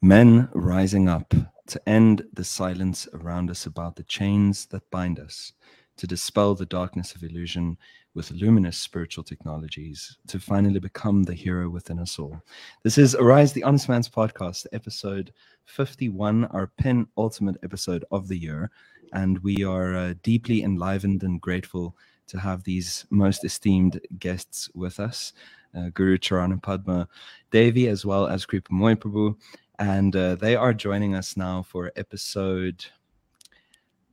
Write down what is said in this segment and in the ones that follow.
Men rising up to end the silence around us about the chains that bind us, to dispel the darkness of illusion with luminous spiritual technologies, to finally become the hero within us all. This is Arise the Honest Man's podcast, episode 51, our penultimate episode of the year. And we are uh, deeply enlivened and grateful to have these most esteemed guests with us. Uh, Guru Charana Padma Devi, as well as Kripa Moy Prabhu, and uh, they are joining us now for episode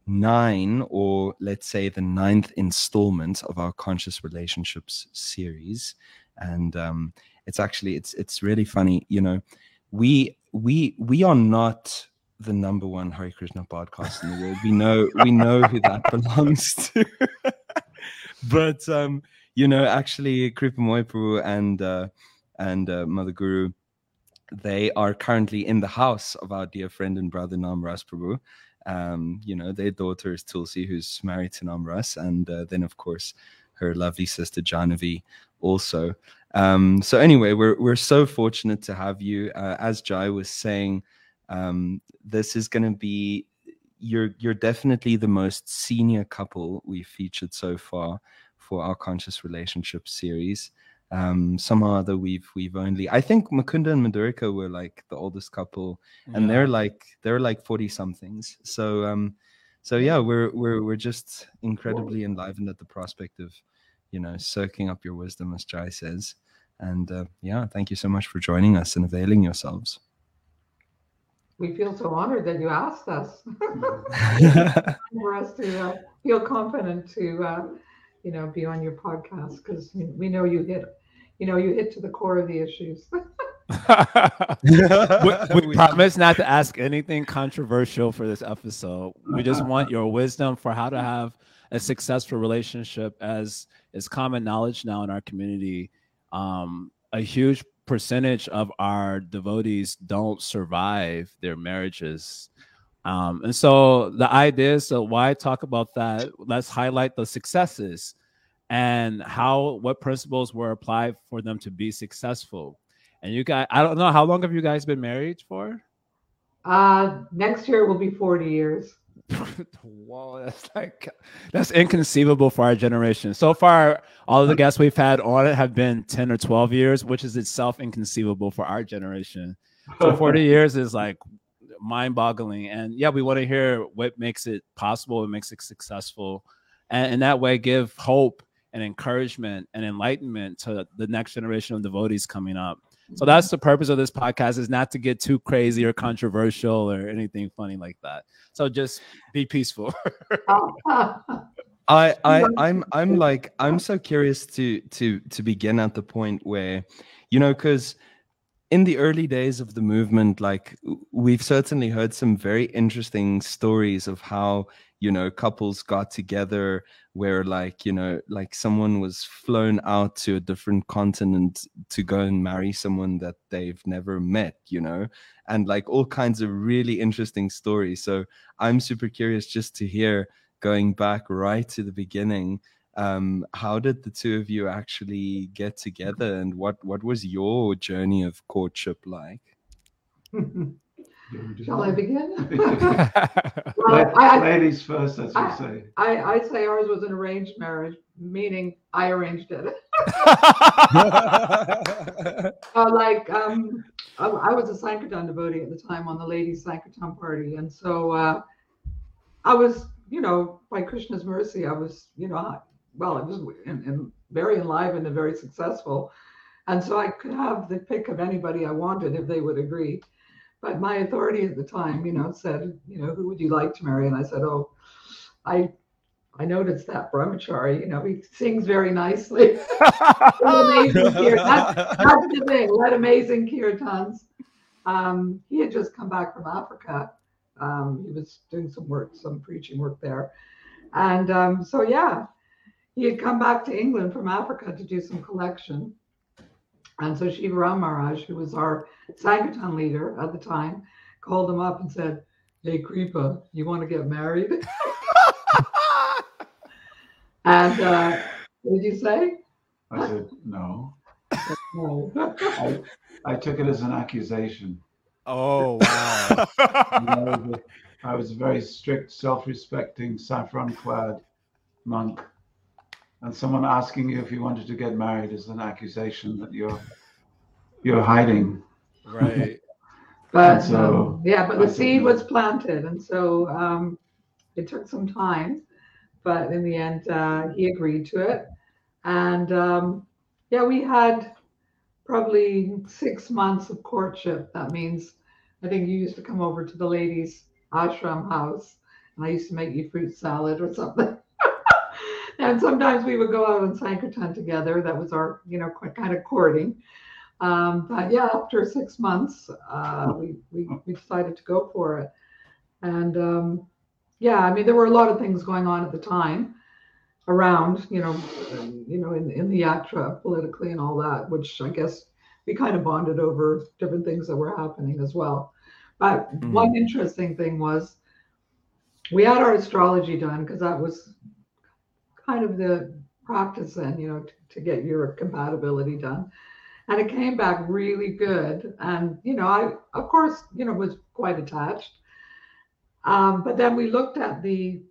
nine, or let's say the ninth installment of our conscious relationships series. And um, it's actually it's it's really funny, you know. We we we are not the number one Hare Krishna podcast in the world. We know we know who that belongs to. but um, you know, actually, Kripa Moipu and uh, and uh, Mother Guru they are currently in the house of our dear friend and brother Namras Prabhu. Um, you know, their daughter is Tulsi, who's married to Namras, and uh, then of course her lovely sister Jahnavi also. Um, so anyway, we're we're so fortunate to have you. Uh, as Jai was saying, um, this is going to be you're you're definitely the most senior couple we've featured so far for our conscious relationship series um somehow other we've we've only i think mukunda and madhurika were like the oldest couple and yeah. they're like they're like 40 somethings so um so yeah we're we're we're just incredibly enlivened at the prospect of you know soaking up your wisdom as jai says. And uh, yeah thank you so much for joining us and availing yourselves. We feel so honored that you asked us. For us to uh, feel confident to uh, you know, be on your podcast because we know you hit, you know, you hit to the core of the issues. we, we promise not to ask anything controversial for this episode. We just want your wisdom for how to have a successful relationship, as is common knowledge now in our community. Um, a huge percentage of our devotees don't survive their marriages um, and so the idea is so why talk about that? Let's highlight the successes and how what principles were applied for them to be successful. And you guys, I don't know how long have you guys been married for? Uh, next year it will be 40 years. Whoa, that's like that's inconceivable for our generation. So far, all of the guests we've had on it have been 10 or 12 years, which is itself inconceivable for our generation. So 40 years is like mind boggling. And yeah, we want to hear what makes it possible, what makes it successful. And in that way, give hope and encouragement and enlightenment to the next generation of devotees coming up. So mm-hmm. that's the purpose of this podcast is not to get too crazy or controversial or anything funny like that. So just be peaceful. I, I I'm I'm like I'm so curious to to to begin at the point where you know because in the early days of the movement, like we've certainly heard some very interesting stories of how you know couples got together where like you know like someone was flown out to a different continent to go and marry someone that they've never met you know? And like all kinds of really interesting stories. So i'm super curious just to hear going back right to the beginning um, how did the two of you actually get together and what what was your journey of courtship like Shall I begin? well, I, Ladies first, as you say. I, I'd say ours was an arranged marriage, meaning I arranged it. uh, like, um, I, I, was a Sankirtan devotee at the time on the ladies' Sankirtan party. And so uh, I was, you know, by Krishna's mercy, I was, you know, well, it was very enlivened and very successful. And so I could have the pick of anybody I wanted if they would agree. But my authority at the time, you know, said, you know, who would you like to marry? And I said, oh, I I noticed that brahmachari, you know, he sings very nicely. amazing That's, that's the thing, what amazing kirtans. Um, he had just come back from Africa. Um, he was doing some work, some preaching work there. And um, so, yeah, he had come back to England from Africa to do some collection. And so Shiva Ram Maharaj, who was our Sankirtan leader at the time, called him up and said, Hey, Kripa, you want to get married? and uh, what did you say? I said, No. no. I, I took it as an accusation. Oh wow! you know, I was a very strict, self-respecting, saffron-clad monk, and someone asking you if you wanted to get married is an accusation that you're you're hiding. Right. but so, um, yeah, but the seed was planted, and so um, it took some time, but in the end, uh, he agreed to it, and um, yeah, we had probably six months of courtship. That means I think you used to come over to the ladies' ashram house, and I used to make you fruit salad or something. And sometimes we would go out on Sankirtan together. That was our, you know, kind of courting. Um, but yeah, after six months, uh, we, we, we decided to go for it. And um, yeah, I mean, there were a lot of things going on at the time around, you know, you know, in, in the Yatra politically and all that, which I guess we kind of bonded over different things that were happening as well. But mm-hmm. one interesting thing was we had our astrology done because that was kind of the practice then, you know, to, to get your compatibility done. And it came back really good. And, you know, I, of course, you know, was quite attached. Um, but then we looked at the,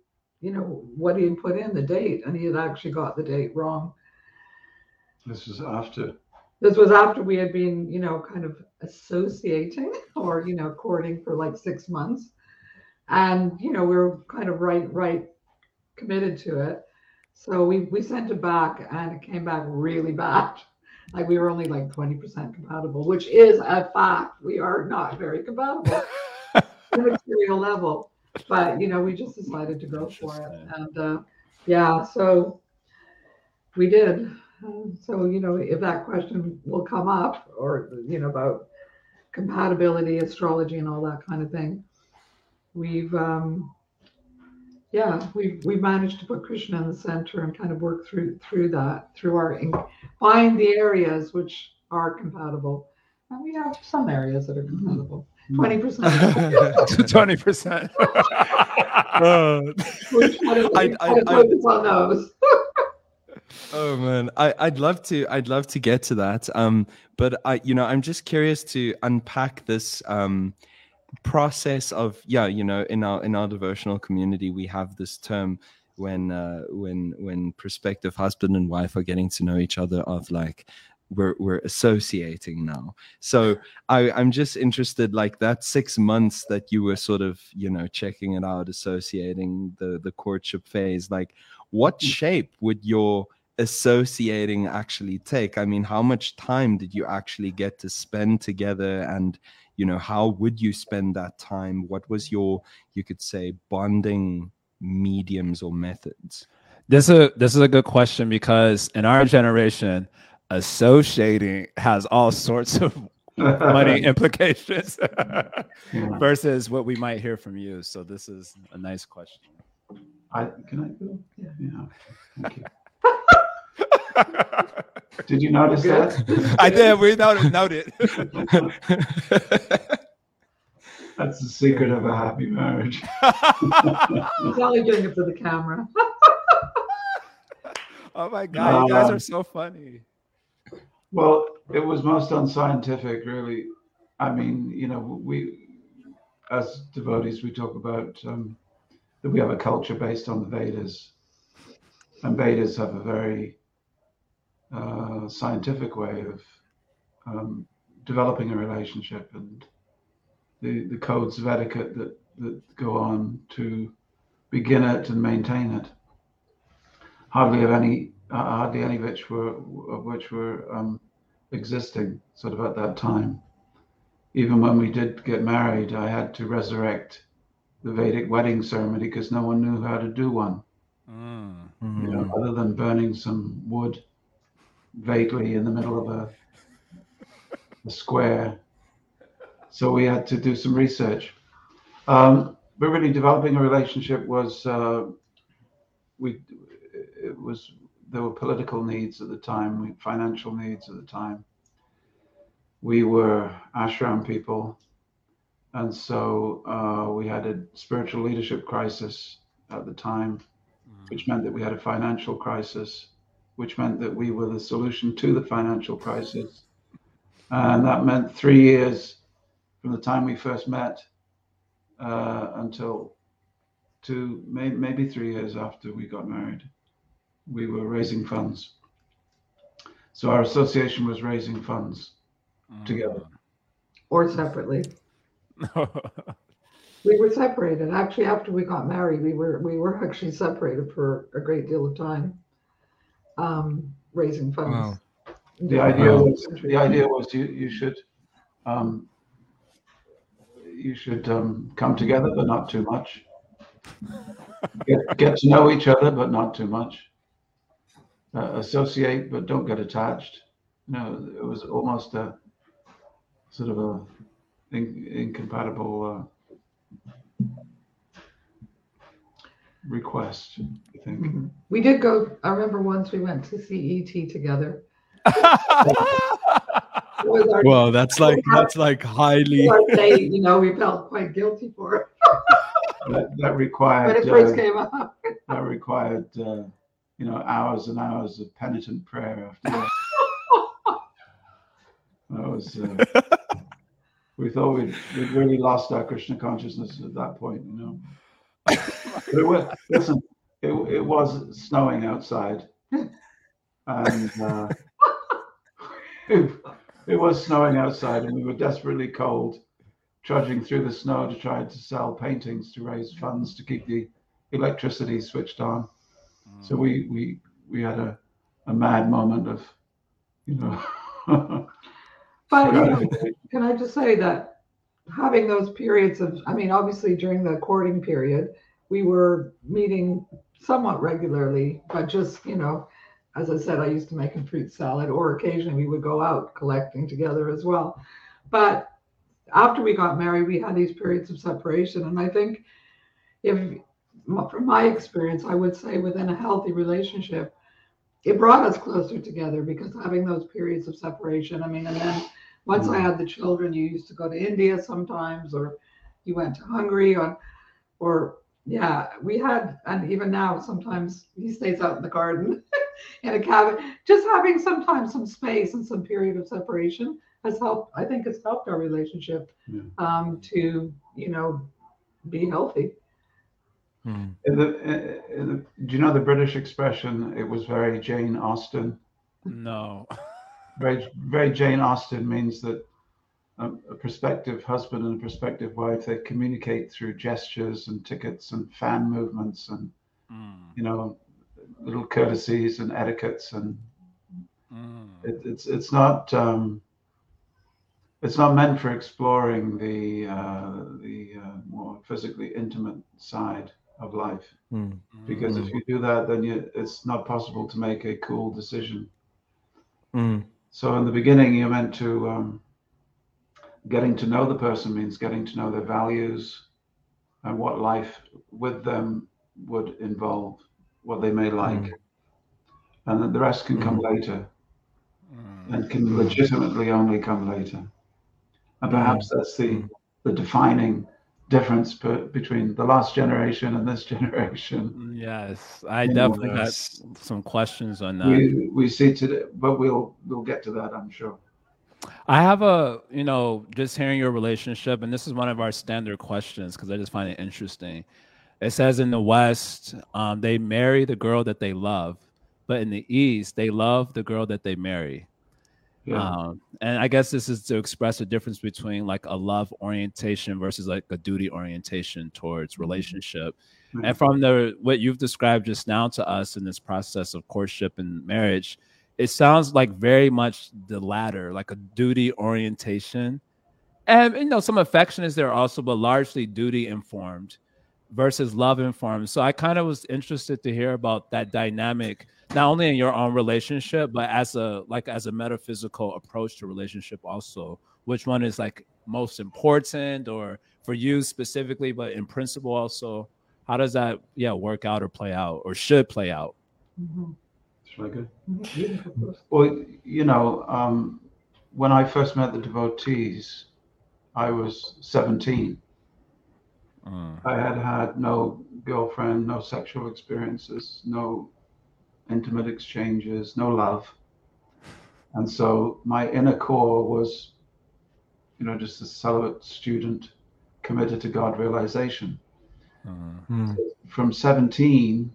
you know, what he had put in the date, and he had actually got the date wrong. This was after. This was after we had been, you know, kind of associating or, you know, courting for like six months. And, you know, we were kind of right, right committed to it. So we, we sent it back and it came back really bad. Like we were only like 20% compatible, which is a fact. We are not very compatible at a material level. But you know, we just decided to go for it. And uh, yeah, so we did. So, you know, if that question will come up or you know, about compatibility, astrology and all that kind of thing, we've um yeah, we we managed to put Krishna in the center and kind of work through through that through our find the areas which are compatible, and we have some areas that are compatible. Hmm. Twenty percent. Twenty percent. I focus on those. oh man, I, I'd love to. I'd love to get to that. Um, but I, you know, I'm just curious to unpack this. Um, process of yeah you know in our in our devotional community we have this term when uh, when when prospective husband and wife are getting to know each other of like we're we're associating now so i i'm just interested like that six months that you were sort of you know checking it out associating the the courtship phase like what mm. shape would your associating actually take i mean how much time did you actually get to spend together and you know how would you spend that time? What was your you could say bonding mediums or methods? This is a this is a good question because in our generation associating has all sorts of money implications versus what we might hear from you. So this is a nice question. I can i go? Yeah yeah thank you Did you notice that? I did. We noted. noted. That's the secret of a happy marriage. He's only doing it for the camera. oh my god, you guys are so funny. Well, it was most unscientific, really. I mean, you know, we as devotees we talk about um, that we have a culture based on the Vedas, and Vedas have a very uh, scientific way of um, developing a relationship and the, the codes of etiquette that, that go on to begin it and maintain it. Hardly of any, uh, hardly any of which were of which were um, existing sort of at that time. Even when we did get married, I had to resurrect the Vedic wedding ceremony because no one knew how to do one. Mm. You know, other than burning some wood vaguely in the middle of a, a square. So we had to do some research. Um, but really, developing a relationship was uh, we it was there were political needs at the time, financial needs at the time. We were ashram people, and so uh, we had a spiritual leadership crisis at the time, mm. which meant that we had a financial crisis which meant that we were the solution to the financial crisis. And that meant three years from the time we first met uh, until two, may, maybe three years after we got married, we were raising funds. So our association was raising funds together. or separately. We were separated. Actually, after we got married, we were we were actually separated for a great deal of time, um, raising funds. Wow. The idea Wow. was the idea was you you should um, you should um, come together, but not too much. Get get to know each other, but not too much. Uh, associate, but don't get attached. No, it was almost a sort of a in, incompatible uh, request. I think. Mhm. We did go. I remember once we went to CET together. Our, Well, that's like that's like highly. our date, you know, we felt quite guilty for it That, that when required. it first uh, came up. that required uh, you know hours and hours of penitent prayer after that. that was uh, we thought we'd, we'd really lost our krishna consciousness at that point you know but it was, listen it, it was snowing outside. And uh, it, it was snowing outside and we were desperately cold trudging through the snow to try to sell paintings to raise funds to keep the electricity switched on. So we we we had a, a mad moment of, you know. But you know, can I just say that having those periods of, I mean, obviously during the courting period, we were meeting somewhat regularly, but just, you know, as I said, I used to make a fruit salad, or occasionally we would go out collecting together as well. But after we got married, we had these periods of separation. And I think if, from my experience, I would say within a healthy relationship, it brought us closer together because having those periods of separation, I mean, and then once I had the children, you used to go to India sometimes, or you went to Hungary, or, or yeah, we had, and even now sometimes he stays out in the garden in a cabin. Just having sometimes some space and some period of separation has helped. I think it's helped our relationship Yeah. um, to you know be healthy. Hmm. In the, in the, do you know the British expression? It was very Jane Austen. no. Very, very Jane Austen means that um, a prospective husband and a prospective wife they communicate through gestures and tickets and fan movements and Mm, you know little courtesies and etiquettes and mm. it, it's it's not um, it's not meant for exploring the uh, the uh, more physically intimate side of life Hmm. because if Mm. you do that then you, it's not possible to make a cool decision Hmm. So in the beginning you're meant to um, getting to know the person means getting to know their values and what life with them would involve what they may like Mm. and then the rest can come later Mm. and can legitimately only come later. And perhaps that's the Mm. the defining difference per, between the last generation and this generation. Yes, I definitely got some questions on that. We we see today, but we'll we'll get to that, I'm sure. I have a, you know, just hearing your relationship, and this is one of our standard questions because I just find it interesting. It says in the West, um, they marry the girl that they love, but in the East, they love the girl that they marry. Yeah. Um, and I guess this is to express a difference between like a love orientation versus like a duty orientation towards relationship. Mhm. And from the what you've described just now to us in this process of courtship and marriage, it sounds like very much the latter, like a duty orientation. And you know, some affection is there also, but largely duty informed versus love informed. So I kind of was interested to hear about that dynamic, not only in your own relationship, but as a like as a metaphysical approach to relationship also. Which one is like most important or for you specifically, but in principle also? How does that yeah work out or play out or should play out? Mhm. Should I go? Mhm. You can go first. Well, you know, um, when I first met the devotees, I was 17. Mm, I had had no girlfriend, no sexual experiences, no intimate exchanges, no love. And so my inner core was you know, just a celibate student committed to God realization. Mm. Mm. From 17,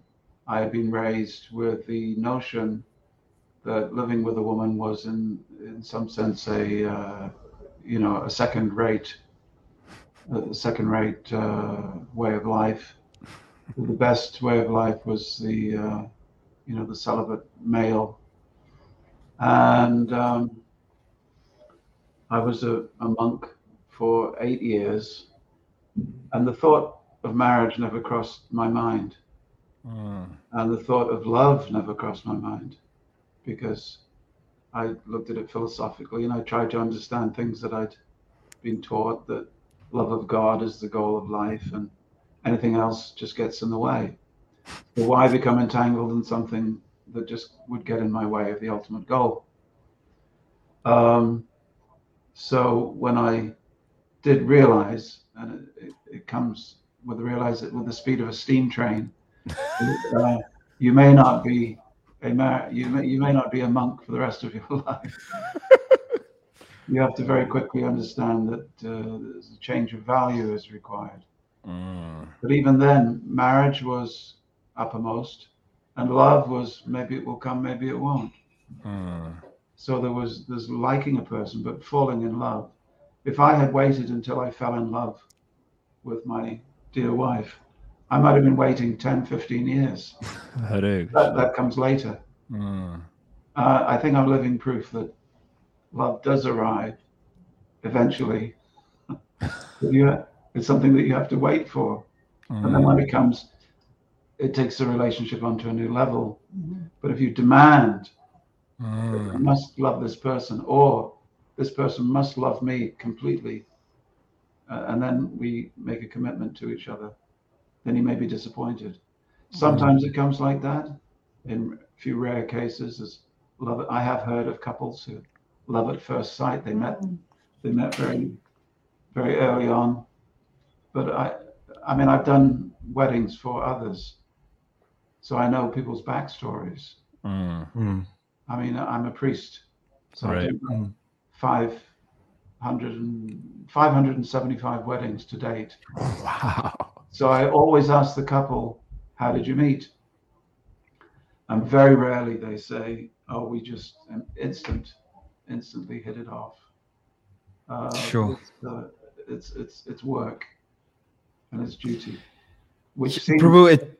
I had been raised with the notion that living with a woman was, in in some sense, a uh, you know a second-rate, a second-rate uh, way of life. The best way of life was the uh, you know the celibate male, and um, I was a, a monk for eight years, and the thought of marriage never crossed my mind Mm. and the thought of love never crossed my mind because I looked at it philosophically and I tried to understand things that I'd been taught that love of God is the goal of life and anything else just gets in the way. So why become entangled in something that just would get in my way of the ultimate goal? Um, so when I did realize, and it, it, it comes with the realize it with the speed of a steam train, uh, you may not be a mar- you may you may not be a monk for the rest of your life. You have to very quickly understand that uh, there's a change of value is required. Mm. But even then, marriage was uppermost, and love was maybe it will come, maybe it won't. Mm. So there was there's liking a person, but falling in love. If I had waited until I fell in love with my dear wife, I might have been waiting 10, 15 years. That, that comes later. Mm. Uh, I think I'm living proof that love does arrive eventually. You, it's something that you have to wait for. And then when Mm. it comes, it takes the relationship onto a new level. Mhm. But if you demand, I Mm. must love this person, or this person must love me completely, uh, and then we make a commitment to each other, then you may be disappointed. Sometimes it comes like that. In a few rare cases, as love. I have heard of couples who love at first sight. They met Mm. they met very very early on but i i mean i've done weddings for others so i know people's backstories Mm. Mm. i mean i'm a priest so Right. I do done 500 575 weddings to date Wow. so i always ask the couple how did you meet and very rarely they say oh we just um, instant instantly hit it off. Uh, Sure. it's, uh, it's it's it's work and it's duty which seems Prabhu, it,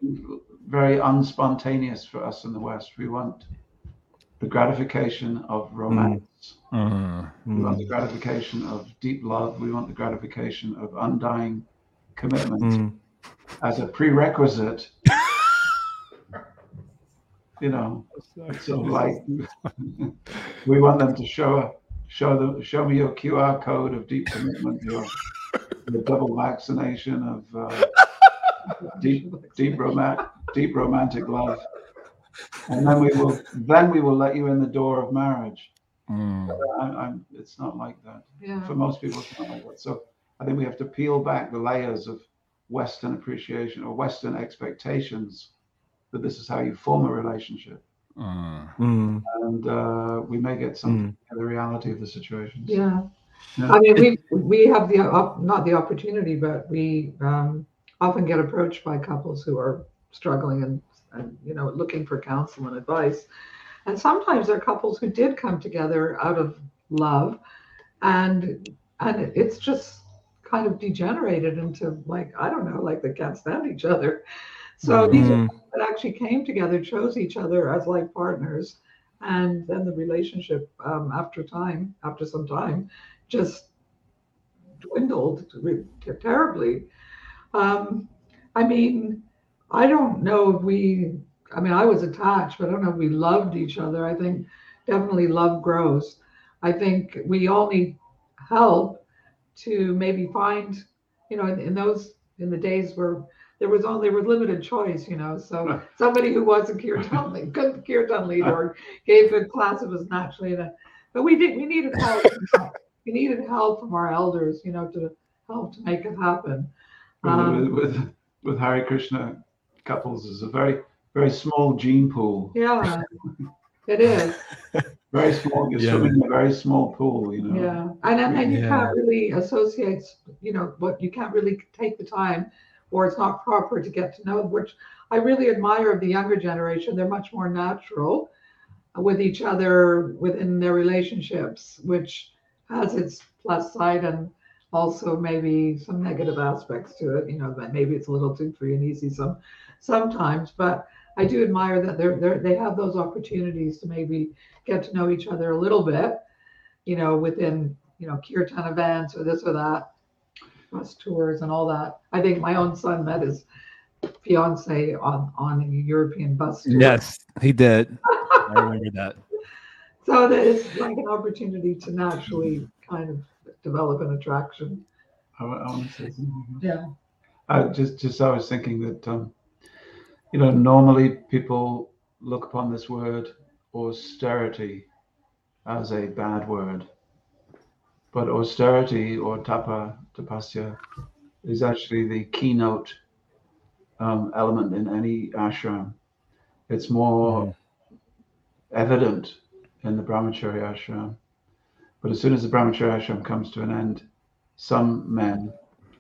very unspontaneous for us in the west. We want the gratification of romance. Mm. we want mm, the gratification of deep love. We want the gratification of undying commitment mm, as a prerequisite you know it's sort of like we want them to show a show them show me your qr code of deep commitment your, your double vaccination of uh, deep deep romantic deep romantic love. And then we will then we will let you in the door of marriage. Mm. I, I'm, it's not like that. Yeah. for most people it's not like that. So i think we have to peel back the layers of western appreciation or western expectations that this is how you form a relationship Mm. mm, and uh, we may get something in the reality of the situation Yeah. Yeah. I mean, we we have the op- not the opportunity, but we um, often get approached by couples who are struggling and and you know looking for counsel and advice. And sometimes they're couples who did come together out of love, and and it's just kind of degenerated into like I don't know, like they can't stand each other. So these are mm, that actually came together, chose each other as like partners, and then the relationship um, after time, after some time, just dwindled terribly. Um, I mean, I don't know if we. I mean, I was attached, but I don't know if we loved each other. I think definitely love grows. I think we all need help to maybe find, you know, in, in those in the days where there was only there was limited choice, you know. So somebody who wasn't kirtan lead, couldn't kirtan lead or gave good class, it was naturally that. But we did we needed help. we needed help from our elders, you know, to help to make it happen. with, Um, with, with Hare Krishna couples is a very very small gene pool Yeah, it is. Very small. You're Yeah. swimming in a very small pool. You know. Yeah, and then and you Yeah. can't really associate, you know, what you can't really take the time, or it's not proper to get to know, which I really admire of the younger generation. They're much more natural with each other within their relationships, which has its plus side and also maybe some negative aspects to it. You know, that maybe it's a little too free and easy some sometimes, but I do admire that they're, they're they have those opportunities to maybe get to know each other a little bit, you know, within you know kirtan events or this or that, bus tours and all that. I think my own son met his fiance on on a European bus tour. Yes, he did. I remember that. So that is like an opportunity to naturally kind of develop an attraction. I, I want to say something. Yeah. I just, just I was thinking that, um, you know, normally people look upon this word austerity as a bad word, but austerity or tapa tapasya is actually the keynote um, element in any ashram. It's more evident in the brahmachari ashram, but as soon as the brahmachari ashram comes to an end, some men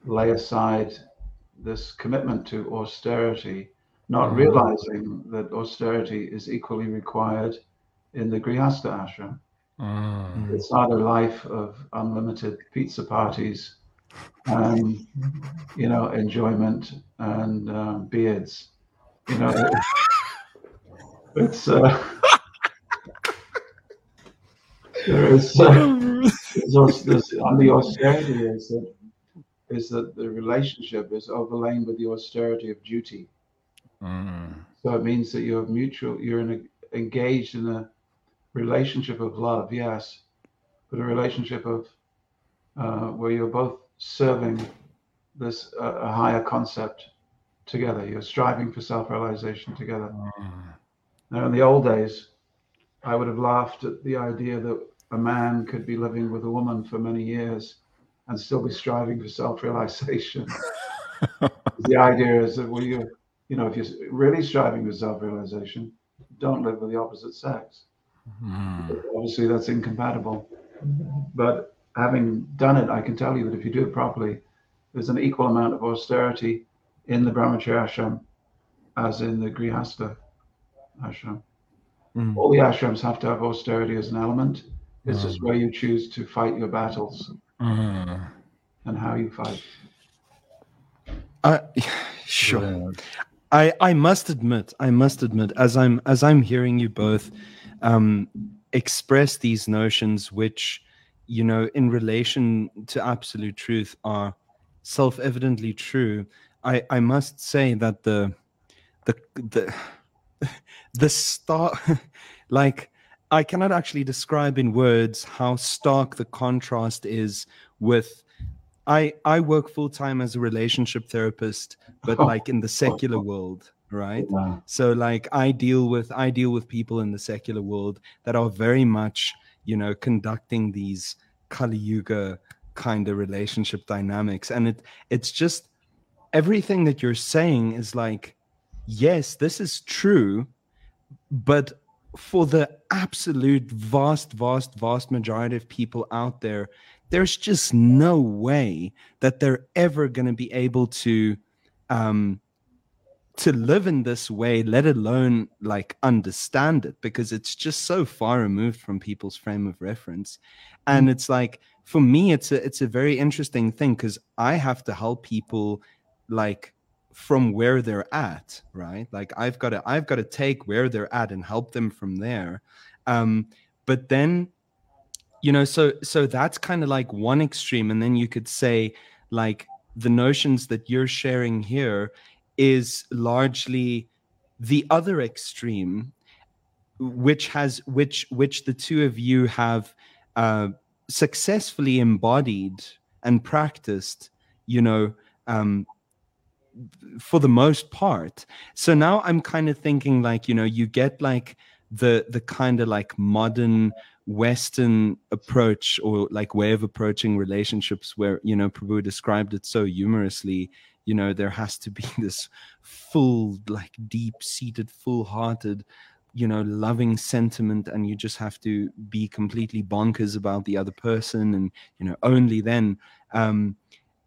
lay aside this commitment to austerity, not Mhm. realizing that austerity is equally required in the Grihastha ashram. Mm. It's not a life of unlimited pizza parties and, you know, enjoyment and um, beards. You know, it- it's, uh, there is, uh, there's, also, there's on the austerity is that is that the relationship is overlain with the austerity of duty. Mm. So it means that you're mutual, you're in a, engaged in a relationship of love, yes, but a relationship of uh, where you're both serving this uh, a higher concept together. You're striving for self-realization together. Now, in the old days, I would have laughed at the idea that a man could be living with a woman for many years and still be striving for self-realization. the idea is that well, you, you know, if you're really striving for self-realization, don't live with the opposite sex. Mm. Obviously, that's incompatible. But having done it, I can tell you that if you do it properly, there's an equal amount of austerity in the Brahmacharya ashram as in the Grihastha ashram. Mm. All the ashrams have to have austerity as an element. It's just where you choose to fight your battles Mm. and how you fight. Uh, sure. Brilliant. I I must admit, I must admit, as I'm as I'm hearing you both um, express these notions, which you know, in relation to absolute truth, are self-evidently true. I I must say that the the the the star like I cannot actually describe in words how stark the contrast is with I I work full time as a relationship therapist, but Oh. like in the secular world, right? Wow. So like I deal with I deal with people in the secular world that are very much, you know, conducting these Kali Yuga kind of relationship dynamics. And it it's just everything that you're saying is like, yes, this is true, but for the absolute vast, vast, vast majority of people out there, there's just no way that they're ever going to be able to um to live in this way let alone like understand it because it's just so far removed from people's frame of reference. And it's like for me it's a it's a very interesting thing because i have to help people like from where they're at right? Like i've got to i've got to take where they're at and help them from there. Um but then you know so so that's kind of like one extreme. And then you could say like the notions that you're sharing here is largely the other extreme which has which which the two of you have uh, successfully embodied and practiced you know um, for the most part. So now i'm kind of thinking like you know you get like the the kind of like modern western approach or like way of approaching relationships where you know prabhu described it so humorously you know there has to be this full like deep seated full hearted you know loving sentiment and you just have to be completely bonkers about the other person and you know only then um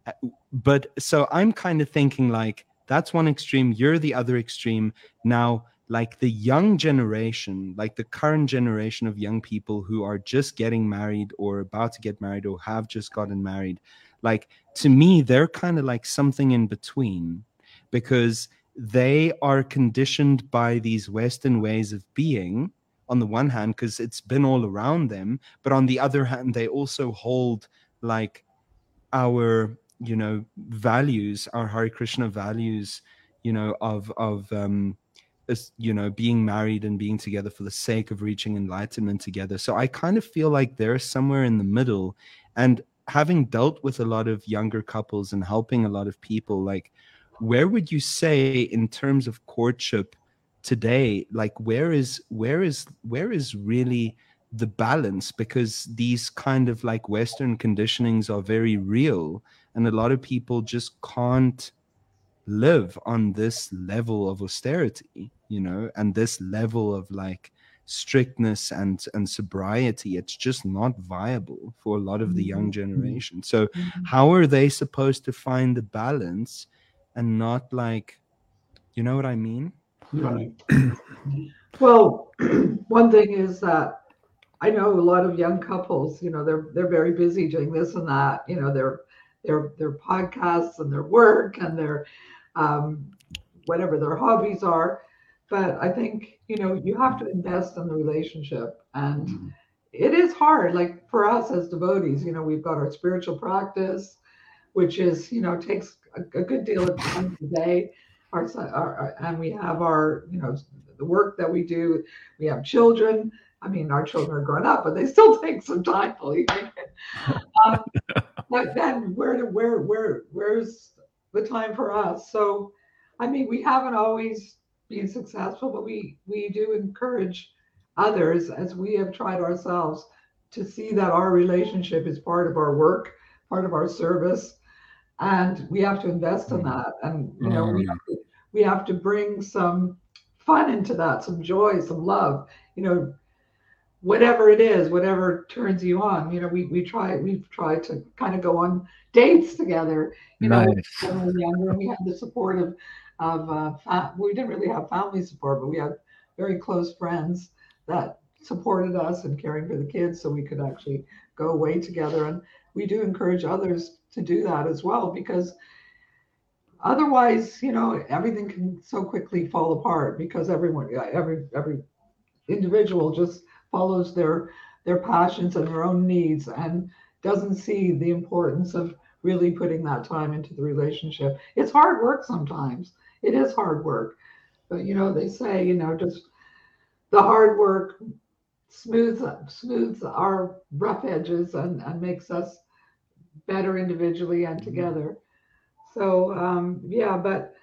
uh, but so i'm kind of thinking like that's one extreme you're the other extreme. Now like the young generation like the current generation of young people who are just getting married or about to get married or have just gotten married like to me they're kind of like something in between because they are conditioned by these Western ways of being on the one hand, because it's been all around them, but on the other hand, they also hold like our, you know, values, our Hare Krishna values, you know, of of um you know being married and being together for the sake of reaching enlightenment together. So i kind of feel like they're somewhere in the middle. And having dealt with a lot of younger couples and helping a lot of people like where would you say in terms of courtship today like where is where is where is really the balance? Because these kind of like western conditionings are very real and a lot of people just can't live on this level of austerity you know and this level of like strictness and and sobriety it's just not viable for a lot of the young Mm-hmm. generation so how are they supposed to find the balance and not like you know what i mean Right. Well, one thing is that I know a lot of young couples, you know, they're they're very busy doing this and that, you know, their their their podcasts and their work and their um, whatever their hobbies are. But I think, you know, you have to invest in the relationship and Mhm. it is hard. Like for us as devotees, you know, we've got our spiritual practice, which is, you know, takes a, a good deal of time a day. Our, our, and we have our, you know, the work that we do. We have children. I mean, our children are grown up, but they still take some time. Believe me. um, but then, where to where where where's the time for us? So, I mean, we haven't always been successful, but we we do encourage others as we have tried ourselves to see that our relationship is part of our work, part of our service, and we have to invest in that. And you know, we Mm. have to, we have to bring some fun into that, some joy, some love. You know, whatever it is, whatever turns you on. You know, we we try we've tried to kind of go on dates together. You know, when we were younger, and we had the support of of uh, we didn't really have family support, but we had very close friends that supported us and caring for the kids, so we could actually go away together. And we do encourage others to do that as well, because otherwise, you know, everything can so quickly fall apart because everyone, every every individual just follows their their passions and their own needs and doesn't see the importance of really putting that time into the relationship. It's hard work sometimes. It is hard work. But you know, they say, you know, just the hard work smooths smooths our rough edges and, and makes us better individually and together. So um, yeah, but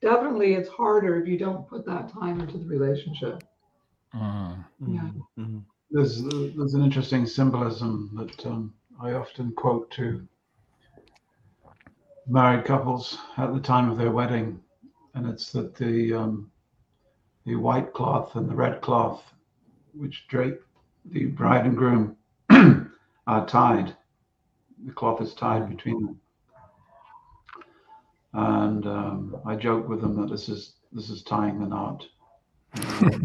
definitely it's harder if you don't put that time into the relationship. Mm. Yeah. Mhm. There's there's an interesting symbolism that um, I often quote to married couples at the time of their wedding, and it's that the um, the white cloth and the red cloth, which drape the bride and groom, are tied. The cloth is tied between them, and um, I joke with them that this is this is tying the knot.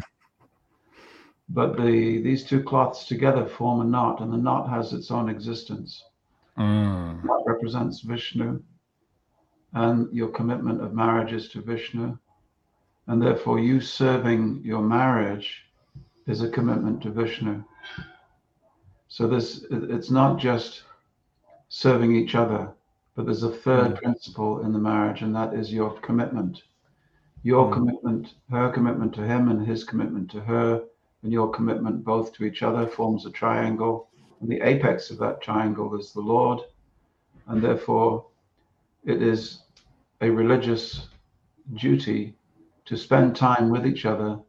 but the these two cloths together form a knot, and the knot has its own existence. Mm. That represents Vishnu, and your commitment of marriage is to Vishnu, and therefore you serving your marriage is a commitment to Vishnu. So this it's not just serving each other, but there's a third principle in the marriage, and that is your commitment. Your Mm. commitment, her commitment to him, and his commitment to her, and your commitment both to each other forms a triangle. And the apex of that triangle is the Lord, and therefore it is a religious duty to spend time with each other,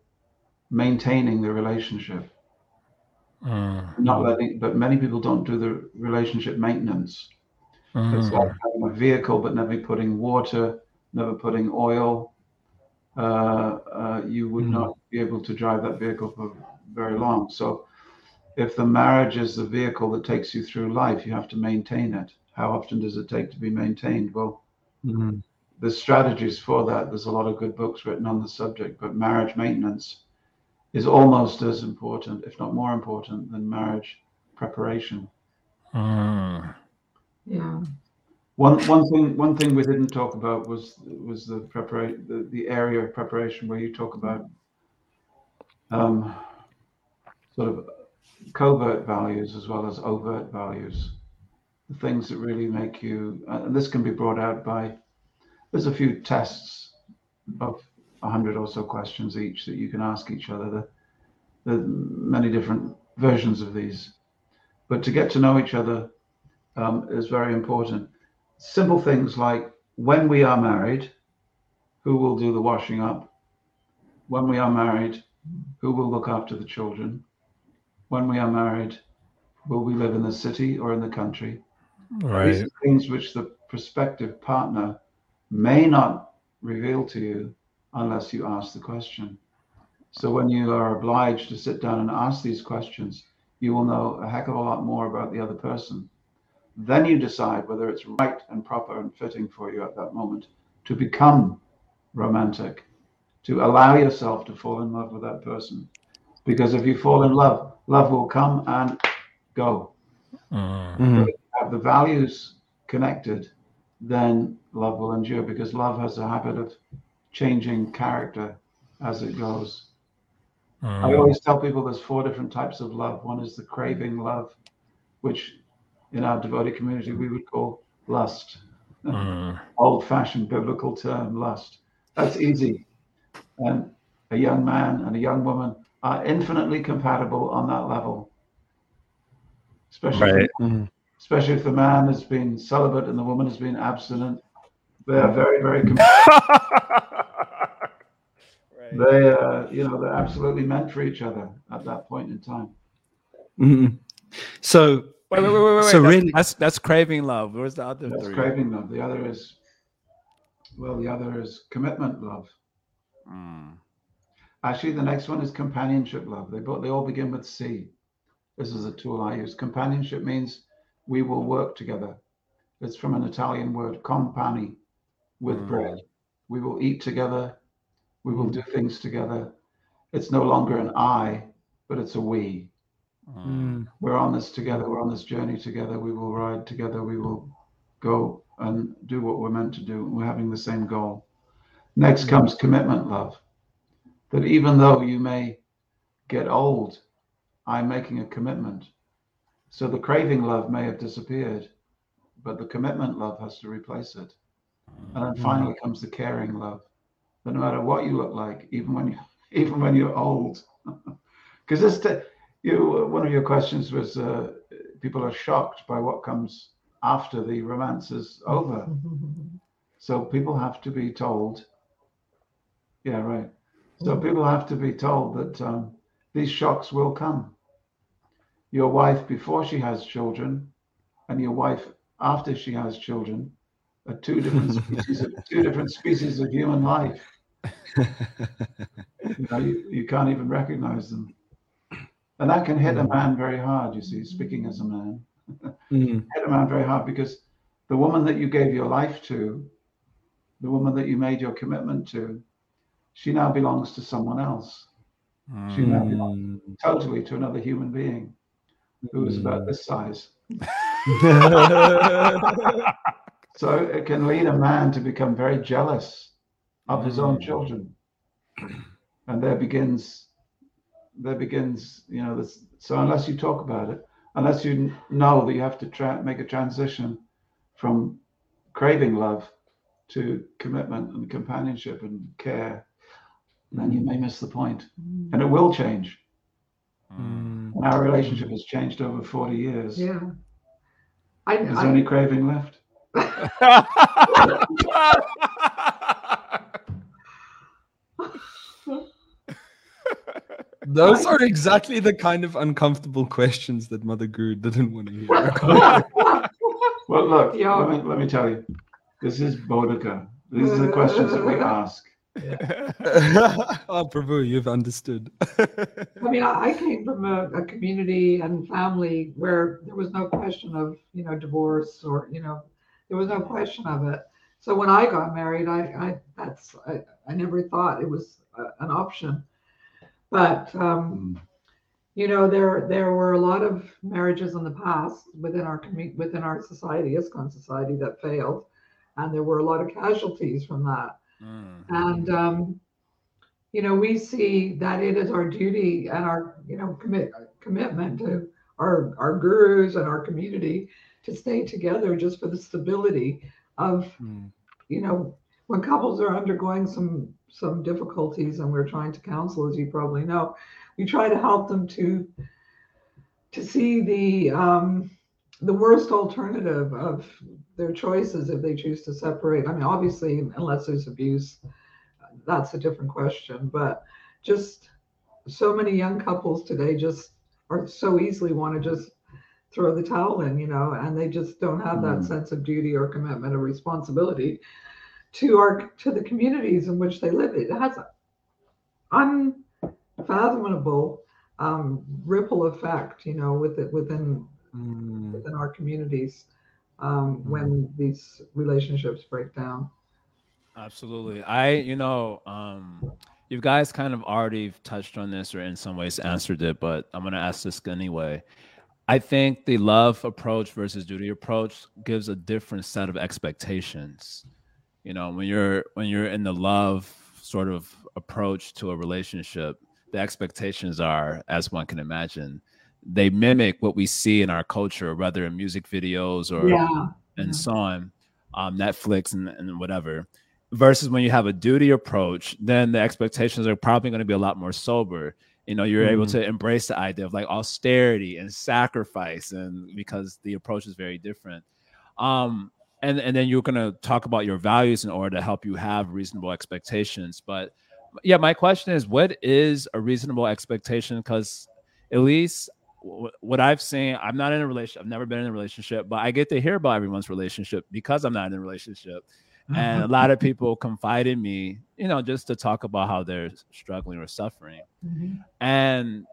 maintaining the relationship. Mm. Not letting, but many people don't do the relationship maintenance. It's Mm. like having a vehicle, but never putting water, never putting oil. Uh, uh, you would Mm. not be able to drive that vehicle for very long. So if the marriage is the vehicle that takes you through life, you have to maintain it. How often does it take to be maintained? Well, Mhm. there's strategies for that. There's a lot of good books written on the subject, but marriage maintenance is almost as important, if not more important, than marriage preparation. Mm. Yeah. One one thing one thing we didn't talk about was was the preparation the, the area of preparation where you talk about um, sort of covert values as well as overt values, the things that really make you and this can be brought out by there's a few tests of a hundred or so questions each that you can ask each other. The, the many different versions of these, but to get to know each other um, is very important simple things like when we are married, who will do the washing up? When we are married, who will look after the children? When we are married, will we live in the city or in the country? These are things which the prospective partner may not reveal to you unless you ask the question. So when you are obliged to sit down and ask these questions, you will know a heck of a lot more about the other person. Then you decide whether it's right and proper and fitting for you at that moment to become romantic, to allow yourself to fall in love with that person. Because if you fall in love, love will come and go Mm. Have the values connected, then love will endure because love has a habit of changing character as it goes. I Mm. always tell people there's four different types of love. One is the craving love, which in our devotee community we would call lust. Mm. Old fashioned biblical term, lust. That's easy. And a young man and a young woman are infinitely compatible on that level. Especially Right. Especially if the man has been celibate and the woman has been abstinent. They are very, very, com- they, uh, you know, they're absolutely meant for each other at that point in time. Mhm. So Wait, wait, wait, wait, wait. So that's, really- that's that's craving love. Where's the other That's three? craving love. The other is, well, the other is commitment love. Mm. Actually, the next one is companionship love. They both, they all begin with C. This is a tool I use. Companionship means we will work together. It's from an Italian word, compani, with Mm. bread. We will eat together. We will do things together. It's no longer an I, but it's a we. Mm. We're on this together. We're on this journey together. We will ride together. We will go and do what we're meant to do. We're having the same goal. Next comes commitment love. That even though you may get old, I'm making a commitment. So the craving love may have disappeared, but the commitment love has to replace it. And then finally comes the caring love. That no matter what you look like, even when you even when you're old, because this t- you one of your questions was uh, people are shocked by what comes after the romance is over. So people have to be told. Yeah, right. So people have to be told that um, these shocks will come. Your wife before she has children, and your wife after she has children, are two different species of two different species of human life. You know, you, you can't even recognize them, and that can hit a man very hard. You see, speaking as a man, Mhm. hit a man very hard because the woman that you gave your life to, the woman that you made your commitment to, she now belongs to someone else, She now belongs Mm. totally to another human being who is about this size. Mm. So it can lead a man to become very jealous of his own Mm. children. And there begins, there begins, you know, this. So unless you talk about it, unless you know that you have to tra- make a transition from craving love to commitment and companionship and care, then you mm. may miss the point. Mm. And it will change. Mm. Our relationship has changed over 40 years. Yeah. I, Is I, there any craving left? Those are exactly the kind of uncomfortable questions that Mother Guru didn't want to hear. Well, look, Yeah. let, me, let me tell you. This is Bodhika. These are the questions that we ask. oh, Prabhu, you've understood. I mean, I, I came from a, a community and family where there was no question of, you know, divorce or, you know, there was no question of it. So when I got married, I, I that's I, I never thought it was a, an option. But um, you know, there there were a lot of marriages in the past within our community, within our society, ISKCON society, that failed, and there were a lot of casualties from that. Mm. And um, you know, we see that it is our duty and our you know commit commitment to our our gurus and our community to stay together just for the stability of Mm. you know when couples are undergoing some some difficulties and we're trying to counsel as you probably know we try to help them to to see the um the worst alternative of their choices if they choose to separate i mean obviously unless there's abuse that's a different question but just so many young couples today just are so easily want to just throw the towel in you know and they just don't have that Mm. sense of duty or commitment or responsibility to our to the communities in which they live it has an unfathomable um, ripple effect you know with it within Mm. within our communities um, when these relationships break down Absolutely. I, you know, um, you guys kind of already touched on this or in some ways answered it, but I'm going to ask this anyway. I think the love approach versus duty approach gives a different set of expectations. You know, when you're when you're in the love sort of approach to a relationship, the expectations are, as one can imagine, they mimic what we see in our culture, whether in music videos or yeah and so on, um, Netflix and, and whatever. Versus when you have a duty approach, then the expectations are probably going to be a lot more sober. You know, you're able Mhm. to embrace the idea of like austerity and sacrifice, and because the approach is very different. Um, and and then you're going to talk about your values in order to help you have reasonable expectations. But yeah, my question is, what is a reasonable expectation? Because at least what I've seen, I'm not in a relationship. I've never been in a relationship, but I get to hear about everyone's relationship because I'm not in a relationship. And a lot of people confide in me, you know, just to talk about how they're struggling or suffering. Mhm. And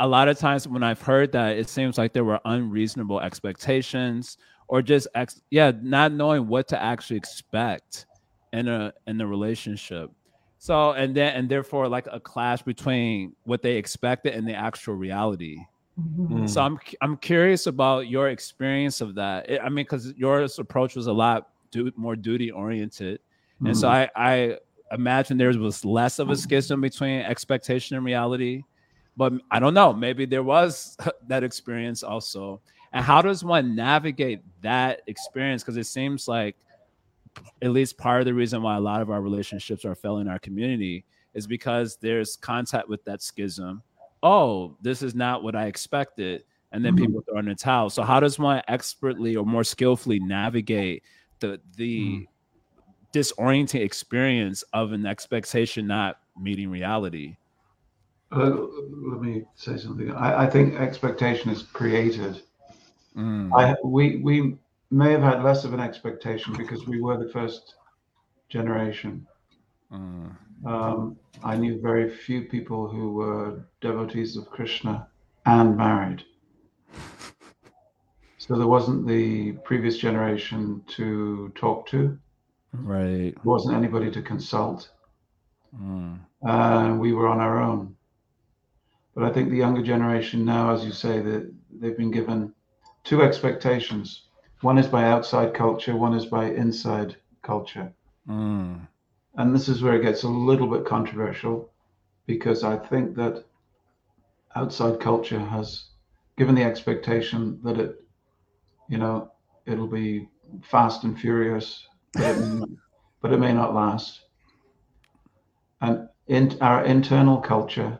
a lot of times when I've heard that, it seems like there were unreasonable expectations or just ex- yeah, not knowing what to actually expect in a in a relationship. So and then and therefore like a clash between what they expected and the actual reality. Mhm. Mm. So I'm I'm curious about your experience of that. I I mean, because your approach was a lot du- more duty oriented, and so I I imagine there was less of a schism between expectation and reality. But I don't know. Maybe there was that experience also. And how does one navigate that experience? Because it seems like at least part of the reason why a lot of our relationships are failing in our community is because there's contact with that schism. Oh, this is not what I expected. And then Mhm. people throw in the towel. So how does one expertly or more skillfully navigate the the disorienting experience of an expectation not meeting reality? Uh, let me say something. I, I think expectation is created. Mm, I, we we may have had less of an expectation because we were the first generation. mm, Um, I knew very few people who were devotees of Krishna and married. So there wasn't the previous generation to talk to. right. There wasn't anybody to consult. Mm, and we were on our own. But I think the younger generation now, as you say, that they've been given two expectations. One is by outside culture, one is by inside culture. mm, And this is where it gets a little bit controversial because I think that outside culture has given the expectation that it, you know, it'll be fast and furious, but it may not, but it may not last. And in our internal culture